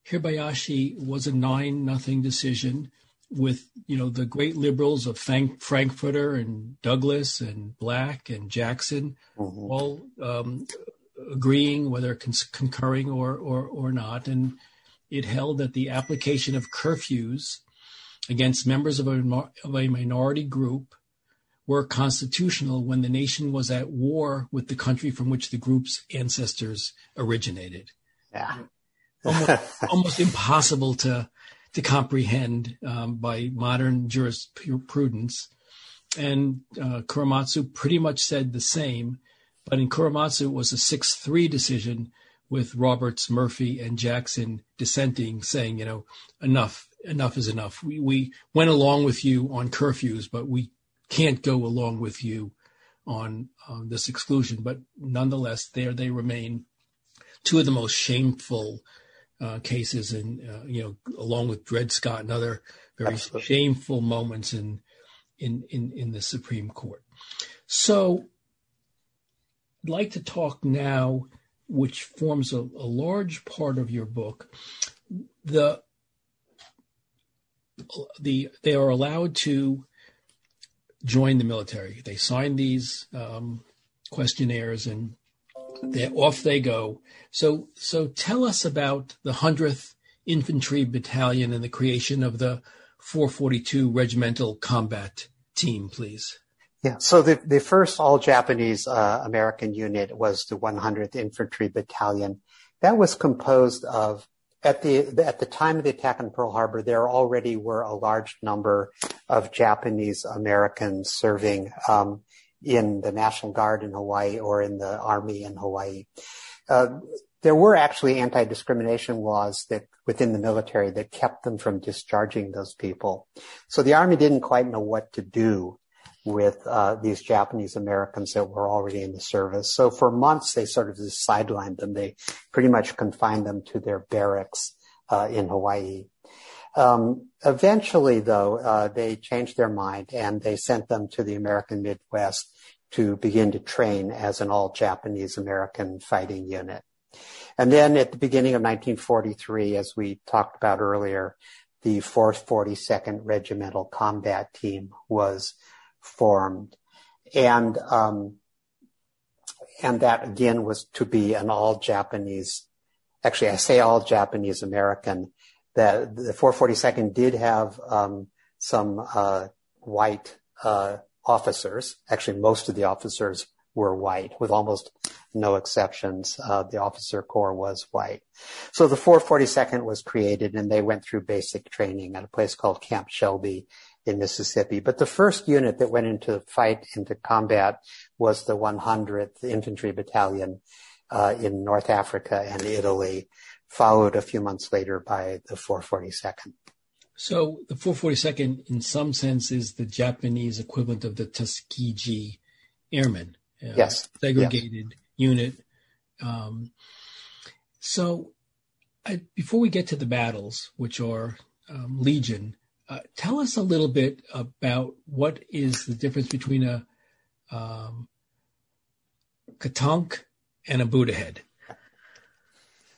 Hirabayashi was a nine nothing decision with you know the great liberals of Frank, Frankfurter and Douglas and Black and Jackson mm-hmm. all um, agreeing whether con- concurring or, or or not and it held that the application of curfews against members of a, of a minority group were constitutional when the nation was at war with the country from which the group's ancestors originated. Yeah. almost, almost impossible to to comprehend um, by modern jurisprudence. And uh, Korematsu pretty much said the same, but in Korematsu it was a 6-3 decision with Roberts, Murphy, and Jackson dissenting, saying, you know, enough, enough is enough. We, we went along with you on curfews, but we can't go along with you on um, this exclusion. But nonetheless, there they remain two of the most shameful uh, cases, and uh, you know, along with Dred Scott and other very Absolutely. shameful moments in, in in in the Supreme Court. So, I'd like to talk now, which forms a, a large part of your book. The the they are allowed to join the military. They sign these um, questionnaires and they off they go. So so tell us about the hundredth Infantry Battalion and the creation of the 442 Regimental Combat Team, please. Yeah, so the, the first all Japanese uh, American unit was the 100th Infantry Battalion. That was composed of at the at the time of the attack on Pearl Harbor, there already were a large number of Japanese Americans serving um, in the National Guard in Hawaii or in the Army in Hawaii. Uh, there were actually anti-discrimination laws that within the military that kept them from discharging those people. So the Army didn't quite know what to do with uh, these Japanese Americans that were already in the service. So for months, they sort of just sidelined them. They pretty much confined them to their barracks uh, in Hawaii. Um, eventually, though, uh, they changed their mind and they sent them to the American Midwest to begin to train as an all Japanese American fighting unit. And then at the beginning of 1943, as we talked about earlier, the 4th 42nd Regimental Combat Team was formed. And, um, and that again was to be an all Japanese, actually I say all Japanese American, that the 442nd did have, um, some, uh, white, uh, officers. Actually, most of the officers were white, with almost no exceptions. Uh, the officer corps was white. So the 442nd was created, and they went through basic training at a place called Camp Shelby in Mississippi. But the first unit that went into fight, into combat, was the 100th Infantry Battalion uh, in North Africa and Italy, followed a few months later by the 442nd. So the 442nd, in some sense, is the Japanese equivalent of the Tuskegee Airmen. Uh, yes. Segregated yes. unit. Um, so I, before we get to the battles, which are um, Legion, uh, tell us a little bit about what is the difference between a um, Kotonk and a Buddha head.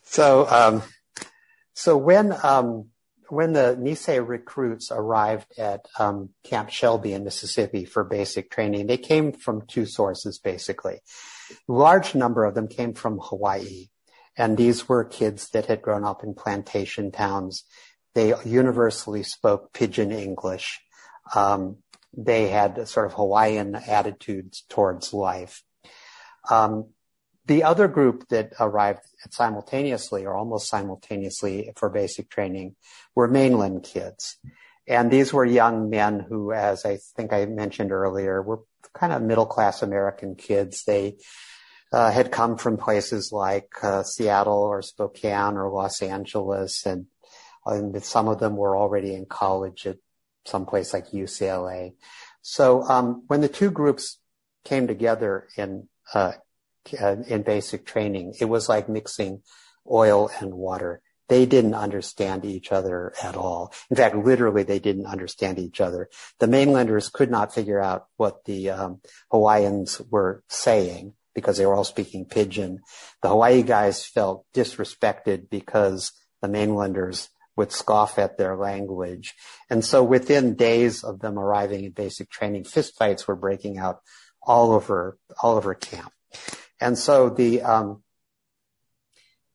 So, um, so when um, when the Nisei recruits arrived at um, Camp Shelby in Mississippi for basic training, they came from two sources basically. A large number of them came from Hawaii, and these were kids that had grown up in plantation towns they universally spoke pidgin English. Um, they had sort of Hawaiian attitudes towards life. Um, the other group that arrived simultaneously or almost simultaneously for basic training were mainland kids. And these were young men who, as I think I mentioned earlier, were kind of middle class American kids. They uh, had come from places like uh, Seattle or Spokane or Los Angeles and and some of them were already in college at some place like UCLA. So um, when the two groups came together in uh, in basic training, it was like mixing oil and water. They didn't understand each other at all. In fact, literally, they didn't understand each other. The mainlanders could not figure out what the um, Hawaiians were saying because they were all speaking pidgin. The Hawaii guys felt disrespected because the mainlanders would scoff at their language. And so within days of them arriving in basic training, fistfights were breaking out all over, all over camp. And so the, um,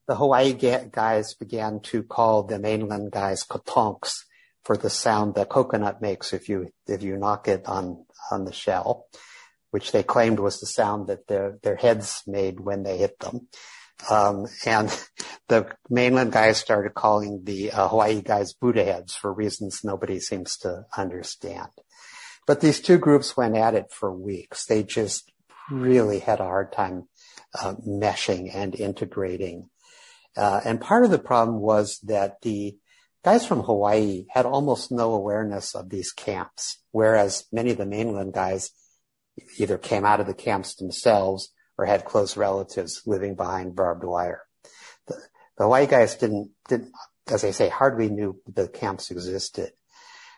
the Hawaii guys began to call the mainland guys kotonks for the sound that coconut makes if you if you knock it on on the shell, which they claimed was the sound that their their heads made when they hit them. Um, and the mainland guys started calling the uh, Hawaii guys Buddha heads for reasons nobody seems to understand. But these two groups went at it for weeks. They just really had a hard time uh, meshing and integrating. Uh, and part of the problem was that the guys from Hawaii had almost no awareness of these camps, whereas many of the mainland guys either came out of the camps themselves or had close relatives living behind barbed wire. The, the Hawaii guys didn't, didn't, as I say, hardly knew the camps existed.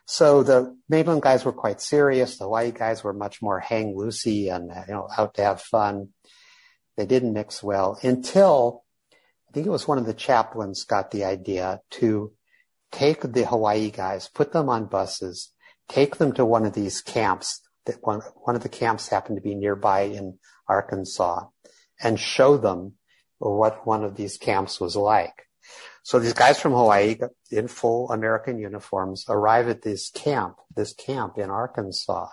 So the mainland guys were quite serious. The Hawaii guys were much more hang loosey and, you know, out to have fun. They didn't mix well until I think it was one of the chaplains got the idea to take the Hawaii guys, put them on buses, take them to one of these camps that one, one of the camps happened to be nearby in Arkansas and show them what one of these camps was like. So these guys from Hawaii in full American uniforms arrive at this camp, this camp in Arkansas.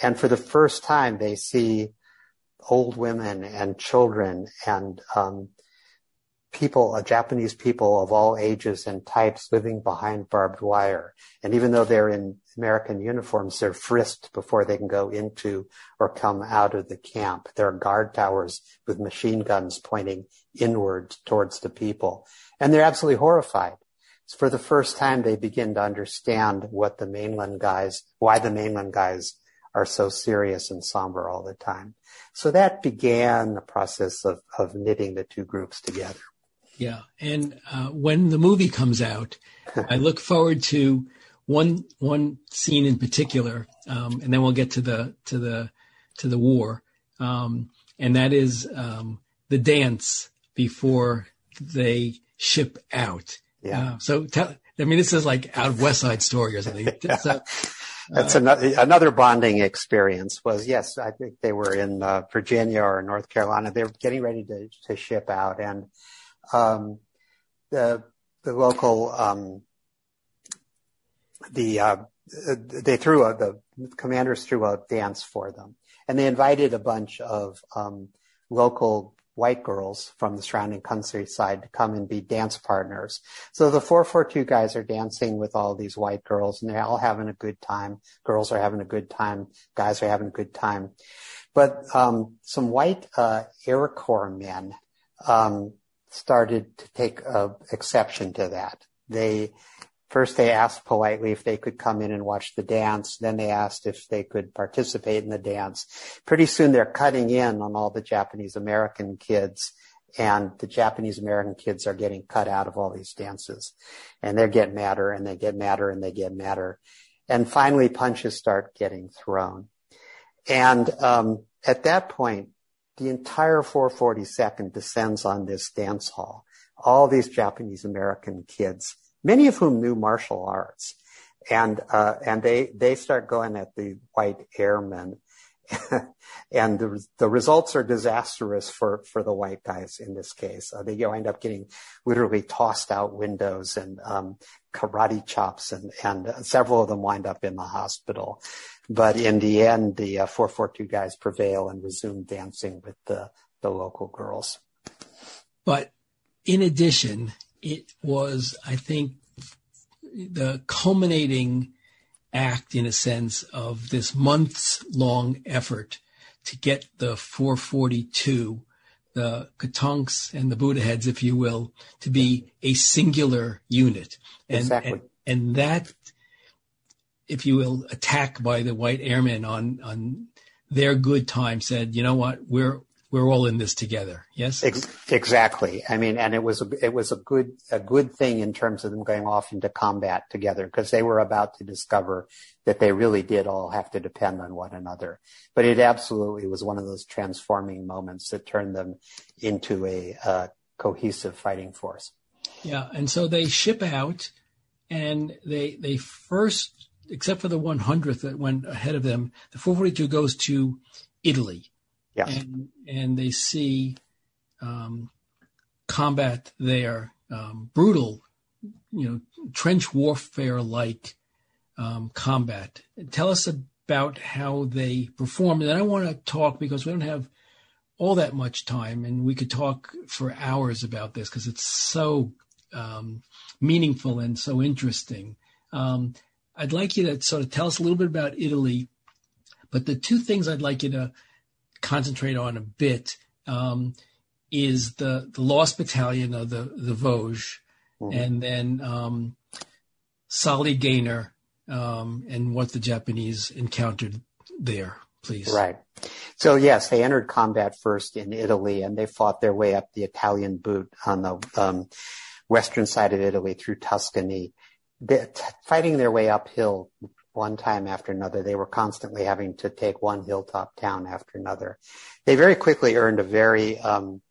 And for the first time, they see old women and children and um, people, uh, Japanese people of all ages and types living behind barbed wire. And even though they're in American uniforms, they're frisked before they can go into or come out of the camp. There are guard towers with machine guns pointing inward towards the people. And they're absolutely horrified. So for the first time, they begin to understand what the mainland guys, why the mainland guys are so serious and somber all the time. So that began the process of, of knitting the two groups together. Yeah. And uh, when the movie comes out, I look forward to one one scene in particular, um, and then we'll get to the to the to the war, um, and that is um, the dance before they ship out. Yeah. Uh, so tell, I mean, this is like out of West Side Story or something. So, That's another, another bonding experience was, yes, I think they were in uh, Virginia or North Carolina. They were getting ready to, to ship out and, um, the, the local, um, the uh, they threw a, the commanders threw a dance for them, and they invited a bunch of um, local white girls from the surrounding countryside to come and be dance partners. So the 442 guys are dancing with all these white girls and they're all having a good time. Girls are having a good time. Guys are having a good time. But, um, some white, uh, Corps men, um, started to take uh, exception to that. They First, they asked politely if they could come in and watch the dance. Then they asked if they could participate in the dance. Pretty soon they're cutting in on all the Japanese American kids and the Japanese American kids are getting cut out of all these dances and they're getting madder and they get madder and they get madder. And finally punches start getting thrown. And, um, at that point, the entire 442nd descends on this dance hall. All these Japanese American kids many of whom knew martial arts. And, uh, and they, they start going at the white airmen. and the, the results are disastrous for, for the white guys in this case. Uh, they wind up getting literally tossed out windows and, um, karate chops and, and several of them wind up in the hospital. But in the end, the uh, 442 guys prevail and resume dancing with the, the local girls. But in addition, it was, I think, the culminating act in a sense of this months long effort to get the 442, the Kotonks and the Buddha heads, if you will, to be a singular unit. And, exactly. And, and that, if you will, attack by the white airmen on, on their good time said, you know what, we're, we're all in this together. Yes. Ex- exactly. I mean, and it was a, it was a good a good thing in terms of them going off into combat together because they were about to discover that they really did all have to depend on one another. But it absolutely was one of those transforming moments that turned them into a, a cohesive fighting force. Yeah, and so they ship out, and they they first, except for the 100th that went ahead of them, the 442 goes to Italy yeah. And, and they see um, combat there, um, brutal, you know, trench warfare like um, combat. Tell us about how they perform. And I want to talk because we don't have all that much time, and we could talk for hours about this because it's so um, meaningful and so interesting. Um, I'd like you to sort of tell us a little bit about Italy, but the two things I'd like you to concentrate on a bit um, is the the Lost Battalion of the the Vosges, mm-hmm. and then um, Solly Gaynor um, and what the Japanese encountered there, please. Right. So yes, they entered combat first in Italy, and they fought their way up the Italian boot on the um, western side of Italy through Tuscany, fighting their way uphill one time after another. They were constantly having to take one hilltop town after another. They very quickly earned a very um,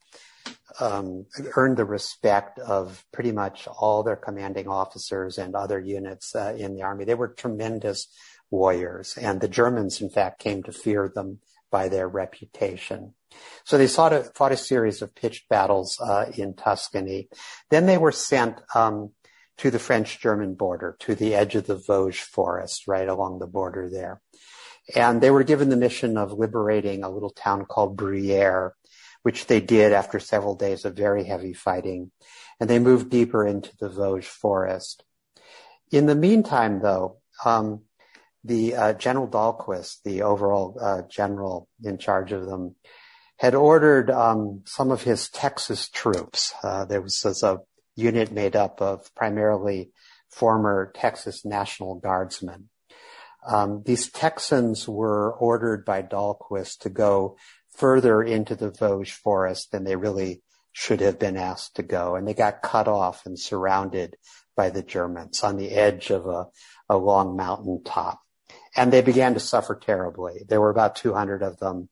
um, earned the respect of pretty much all their commanding officers and other units uh, in the army. They were tremendous warriors, and the Germans, in fact, came to fear them by their reputation. So they fought a, fought a series of pitched battles uh, in Tuscany. Then they were sent um, to the French-German border, to the edge of the Vosges forest, right along the border there. And they were given the mission of liberating a little town called Bruyères, which they did after several days of very heavy fighting. And they moved deeper into the Vosges forest. In the meantime, though, um, the uh, General Dahlquist, the overall uh, general in charge of them, had ordered um, some of his Texas troops. Uh, there was, was, a unit made up of primarily former Texas National Guardsmen. Um, these Texans were ordered by Dahlquist to go further into the Vosges forest than they really should have been asked to go, and they got cut off and surrounded by the Germans on the edge of a, a long mountain top and they began to suffer terribly. There were about 200 of them.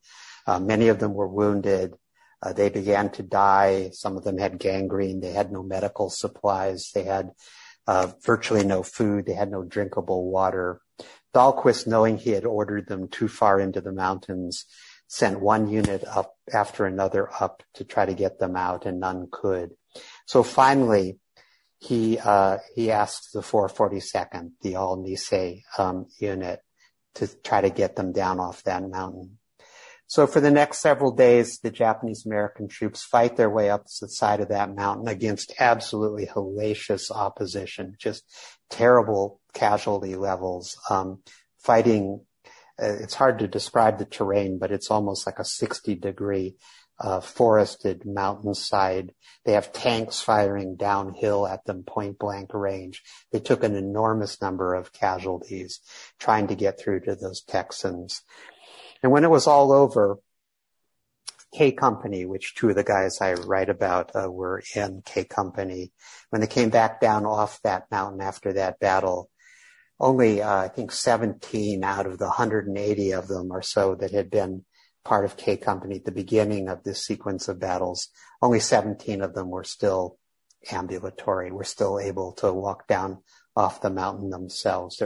Uh, many of them were wounded. Uh, they began to die. Some of them had gangrene. They had no medical supplies. They had uh, virtually no food. They had no drinkable water. Dahlquist, knowing he had ordered them too far into the mountains, sent one unit up after another up to try to get them out, and none could. So finally, he uh, he asked the 442nd, the All Nisei um, unit, to try to get them down off that mountain. So for the next several days, the Japanese American troops fight their way up the side of that mountain against absolutely hellacious opposition, just terrible casualty levels, um, fighting. Uh, it's hard to describe the terrain, but it's almost like a 60 degree uh, forested mountainside. They have tanks firing downhill at them point blank range. They took an enormous number of casualties trying to get through to those Texans. And when it was all over, K Company, which two of the guys I write about uh, were in K Company, when they came back down off that mountain after that battle, only uh, I think 17 out of the 180 of them or so that had been part of K Company at the beginning of this sequence of battles. Only 17 of them were still ambulatory, were still able to walk down off the mountain themselves.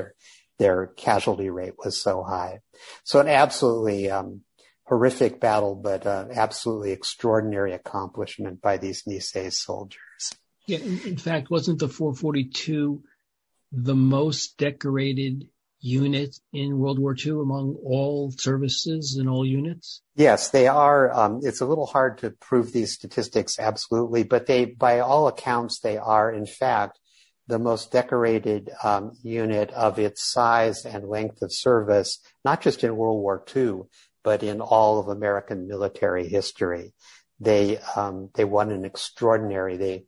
Their casualty rate was so high. So an absolutely um, horrific battle, but uh, absolutely extraordinary accomplishment by these Nisei soldiers. Yeah, in, in fact, wasn't the 442 the most decorated unit in World War II among all services and all units? Yes, they are. Um, it's a little hard to prove these statistics absolutely, but they, by all accounts, they are in fact the most decorated um, unit of its size and length of service, not just in World War II, but in all of American military history. They um, they won an extraordinary. They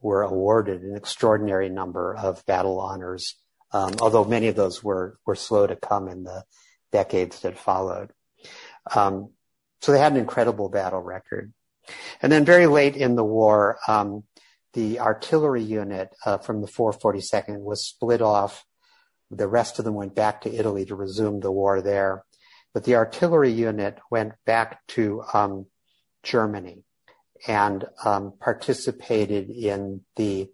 were awarded an extraordinary number of battle honors um, although many of those were were slow to come in the decades that followed. Um, so they had an incredible battle record. And then very late in the war, um, the artillery unit uh, from the 442nd was split off. The rest of them went back to Italy to resume the war there. But the artillery unit went back to um, Germany and um, participated in the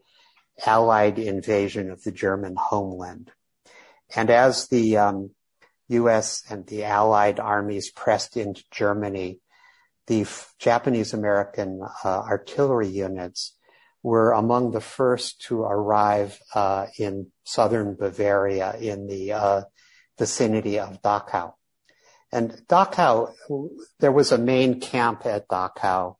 Allied invasion of the German homeland. And as the um, U.S. and the Allied armies pressed into Germany, the Japanese American uh, artillery units were among the first to arrive uh, in southern Bavaria in the uh, vicinity of Dachau. And Dachau, there was a main camp at Dachau,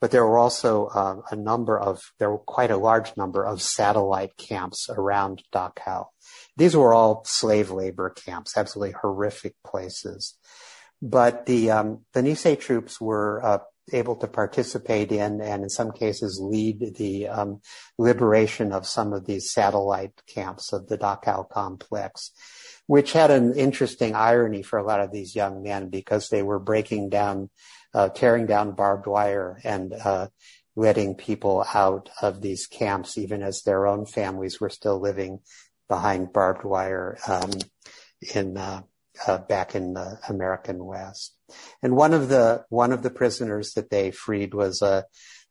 but there were also uh, a number of, there were quite a large number of satellite camps around Dachau. These were all slave labor camps, absolutely horrific places. But the um, the Nisei troops were uh, able to participate in and in some cases lead the um, liberation of some of these satellite camps of the Dachau complex, which had an interesting irony for a lot of these young men because they were breaking down, uh, tearing down barbed wire and uh, letting people out of these camps, even as their own families were still living behind barbed wire um, in uh, uh, back in the American West. And one of the one of the prisoners that they freed was a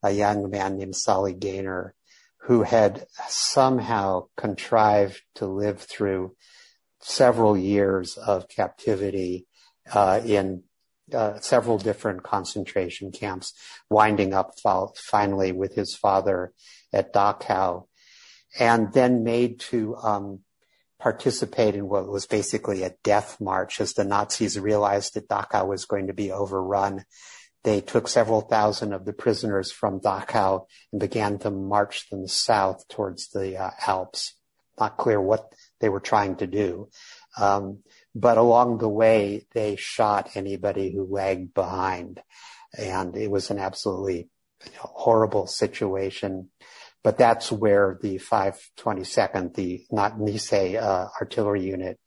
a young man named Solly Ganor, who had somehow contrived to live through several years of captivity uh, in uh, several different concentration camps, winding up finally with his father at Dachau, and then made to um, participate in what was basically a death march as the Nazis realized that Dachau was going to be overrun. They took several thousand of the prisoners from Dachau and began to march them south towards the uh, Alps. Not clear what they were trying to do. Um, but along the way, they shot anybody who lagged behind. And it was an absolutely horrible situation. But that's where the 522nd, the not Nisei uh, artillery unit,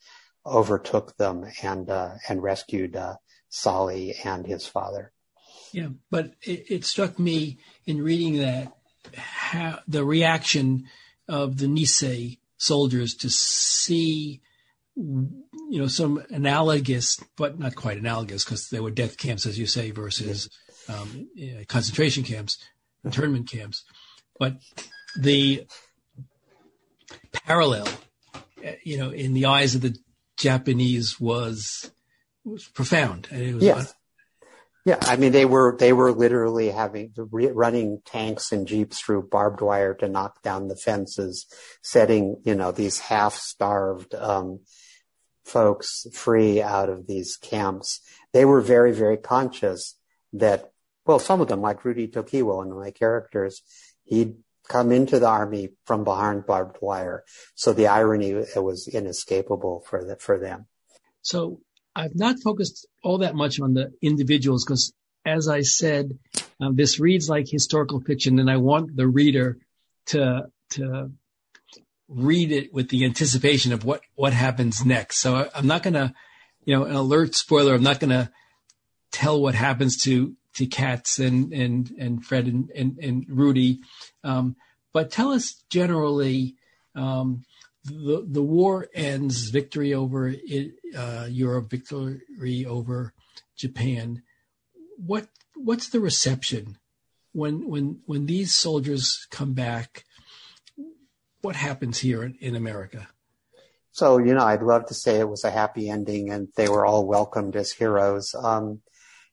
overtook them and uh, and rescued uh, Solly and his father. Yeah, but it, it struck me in reading that how, the reaction of the Nisei soldiers to see you know some analogous but not quite analogous because they were death camps as you say versus um, concentration camps internment camps but the parallel, you know, in the eyes of the Japanese was was profound. It was yes. Yeah, I mean they were they were literally having running tanks and jeeps through barbed wire to knock down the fences, setting you know these half starved um, folks free out of these camps. They were very very conscious that well some of them like Rudy Tokiwo, one of my characters, he'd come into the army from behind barbed wire. So the irony was inescapable for the, for them. So I've not focused all that much on the individuals because as I said, um, this reads like historical fiction and I want the reader to, to read it with the anticipation of what, what happens next. So I, I'm not going to, you know, an alert spoiler. I'm not going to tell what happens to to Kats and and and Fred and and, and Rudy. Um, but tell us generally, um, the the war ends, victory over it, uh, Europe, victory over Japan. What what's the reception when when when these soldiers come back? What happens here in, in America? So, you know, I'd love to say it was a happy ending and they were all welcomed as heroes. Um,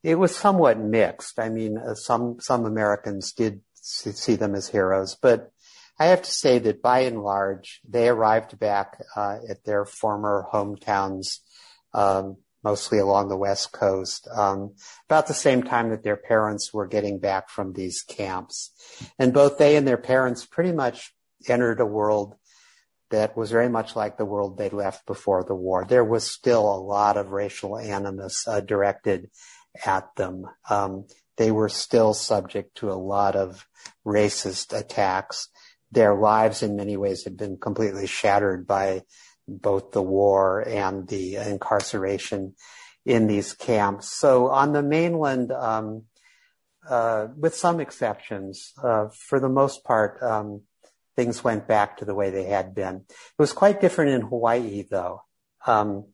it was somewhat mixed. I mean, uh, some some Americans did see them as heroes, but I have to say that by and large, they arrived back uh, at their former hometowns, um, mostly along the West Coast, um, about the same time that their parents were getting back from these camps, and both they and their parents pretty much entered a world that was very much like the world they left before the war. There was still a lot of racial animus uh, directed at them. Um, they were still subject to a lot of racist attacks. Their lives in many ways had been completely shattered by both the war and the incarceration in these camps. So on the mainland, um, uh, with some exceptions, uh, for the most part, um, things went back to the way they had been. It was quite different in Hawaii, though. Um,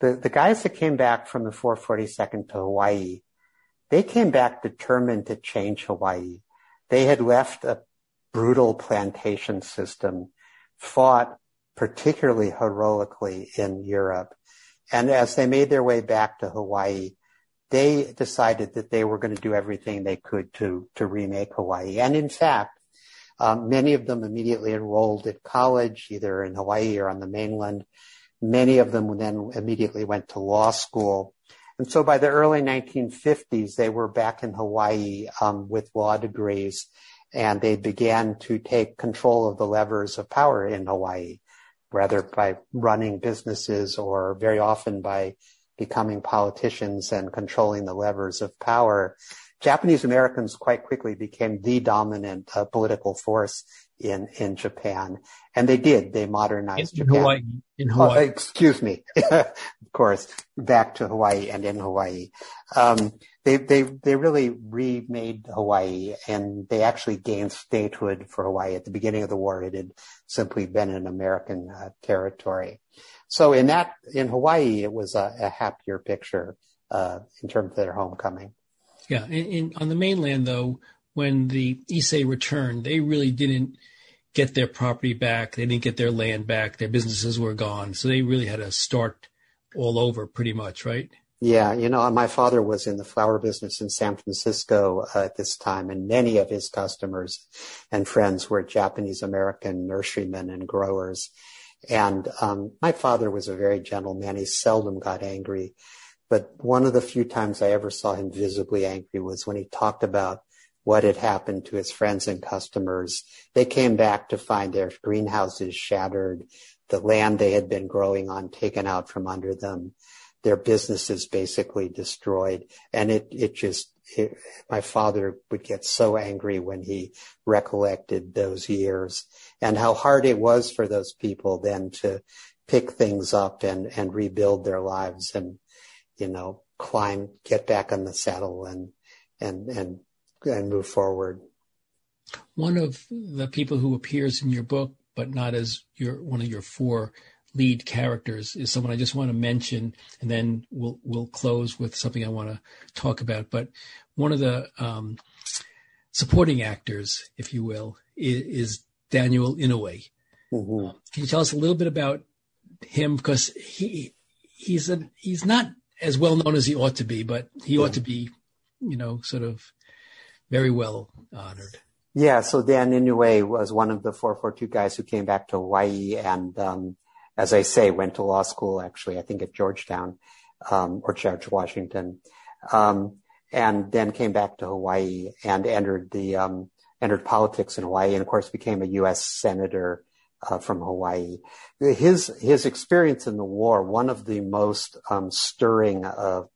the, the guys that came back from the 442nd to Hawaii, they came back determined to change Hawaii. They had left a brutal plantation system, fought particularly heroically in Europe. And as they made their way back to Hawaii, they decided that they were going to do everything they could to to remake Hawaii. And in fact, um, many of them immediately enrolled at college, either in Hawaii or on the mainland. Many of them then immediately went to law school. And so by the early 1950s, they were back in Hawaii um, with law degrees, and they began to take control of the levers of power in Hawaii, whether by running businesses or very often by becoming politicians and controlling the levers of power. Japanese Americans quite quickly became the dominant uh, political force in in Japan, and they did. They modernized in, Japan. Hawaii. In Hawaii. Uh, excuse me. of course, back to Hawaii and in Hawaii. Um, they they they really remade Hawaii, and they actually gained statehood for Hawaii at the beginning of the war. It had simply been an American uh, territory. So in that in Hawaii, it was a, a happier picture uh, in terms of their homecoming. Yeah, and, in, on the mainland though, when the Issei returned, they really didn't get their property back. They didn't get their land back. Their businesses were gone, so they really had to start all over, pretty much, right? Yeah, you know, my father was in the flower business in San Francisco uh, at this time, and many of his customers and friends were Japanese American nurserymen and growers. And um, my father was a very gentle man. He seldom got angry. But one of the few times I ever saw him visibly angry was when he talked about what had happened to his friends and customers. They came back to find their greenhouses shattered, the land they had been growing on taken out from under them, their businesses basically destroyed. And it, it just, it, my father would get so angry when he recollected those years and how hard it was for those people then to pick things up and, and rebuild their lives and, you know, climb, get back on the saddle and, and, and, and move forward. One of the people who appears in your book, but not as your, one of your four lead characters is someone I just want to mention, and then we'll we'll close with something I want to talk about. But one of the um, supporting actors, if you will, is, is Daniel Inouye. Mm-hmm. Can you tell us a little bit about him? Because he he's a he's not as well known as he ought to be, but he ought to be, you know, sort of very well honored. Yeah, so Dan Inouye was one of the 442 guys who came back to Hawaii and, um, as I say, went to law school actually, I think at Georgetown, um, or George Washington. Um, and then came back to Hawaii and entered the, um, entered politics in Hawaii and of course became a U.S. senator uh, from Hawaii. His his experience in the war, one of the most um, stirring of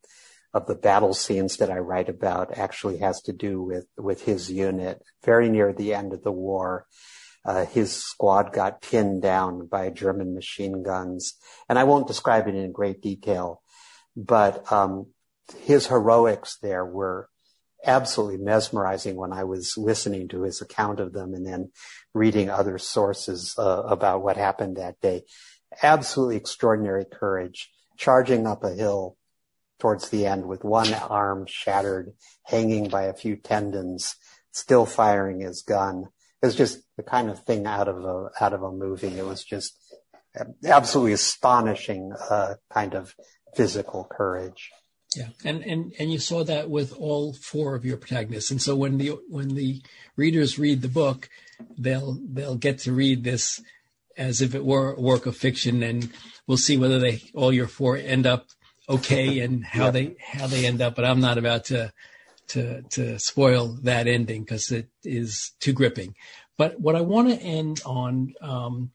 of the battle scenes that I write about, actually has to do with with his unit. Very near the end of the war, uh, his squad got pinned down by German machine guns, and I won't describe it in great detail, but um, his heroics there were absolutely mesmerizing when I was listening to his account of them and then reading other sources uh, about what happened that day. Absolutely extraordinary courage, charging up a hill towards the end with one arm shattered, hanging by a few tendons, still firing his gun. It was just the kind of thing out of a out of a movie. It was just absolutely astonishing uh, kind of physical courage. Yeah, and and and you saw that with all four of your protagonists. And so when the when the readers read the book, they'll they'll get to read this as if it were a work of fiction, and we'll see whether they all your four end up okay and how yeah. they how they end up. But I'm not about to to to spoil that ending because it is too gripping. But what I want to end on um,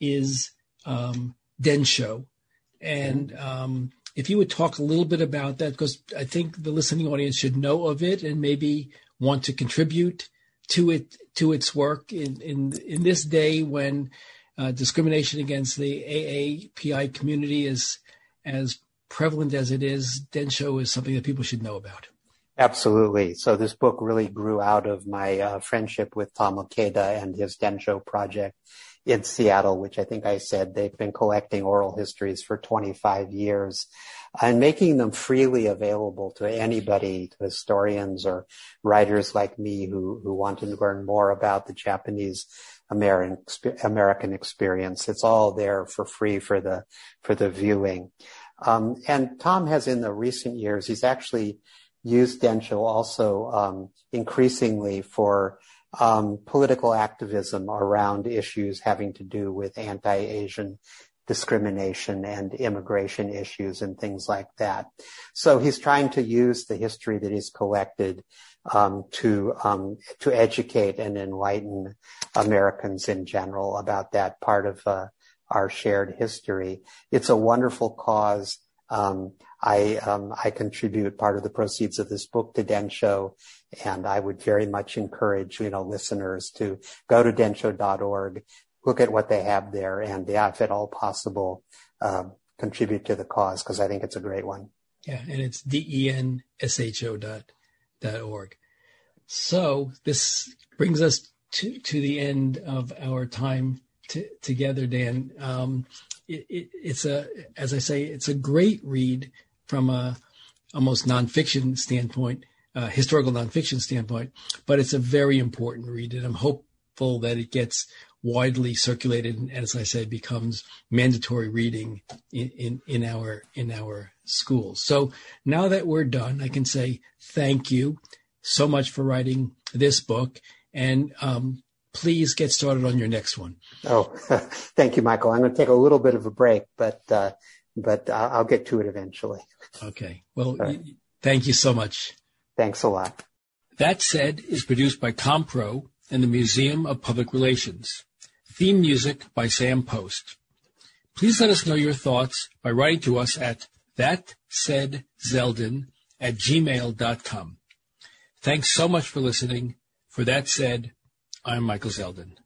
is um, Densho, and um, if you would talk a little bit about that, because I think the listening audience should know of it and maybe want to contribute to it to its work in in in this day when uh, discrimination against the AAPI community is as prevalent as it is. Densho is something that people should know about. Absolutely. So this book really grew out of my uh, friendship with Tom Ikeda and his Densho project in Seattle, which I think I said they've been collecting oral histories for 25 years and making them freely available to anybody, to historians or writers like me who, who want to learn more about the Japanese American, American experience. It's all there for free for the, for the viewing. Um, and Tom has in the recent years, he's actually used Densho also um, increasingly for um, political activism around issues having to do with anti-Asian discrimination and immigration issues and things like that. So he's trying to use the history that he's collected um, to um, to educate and enlighten Americans in general about that part of uh, our shared history. It's a wonderful cause. Um, I um, I contribute part of the proceeds of this book to Densho, and I would very much encourage you know listeners to go to densho.org, look at what they have there, and yeah, if at all possible, uh, contribute to the cause because I think it's a great one. Yeah, and it's d e n s h o dot dot org. So this brings us to to the end of our time t- together, Dan. Um, it, it, it's a, as I say, it's a great read from a almost nonfiction standpoint, uh, historical nonfiction standpoint, but it's a very important read, and I'm hopeful that it gets widely circulated and, as I said, becomes mandatory reading in, in, in our in our schools. So now that we're done, I can say thank you so much for writing this book, and um, please get started on your next one. Oh, thank you, Michael. I'm going to take a little bit of a break, but uh, but I'll get to it eventually. Okay. Well, right. thank you so much. Thanks a lot. That said is produced by CommPRO and the Museum of Public Relations. Theme music by Sam Post. Please let us know your thoughts by writing to us at thatsaidzeldin at gmail.com. Thanks so much for listening. For that said, I'm Michael Zeldin.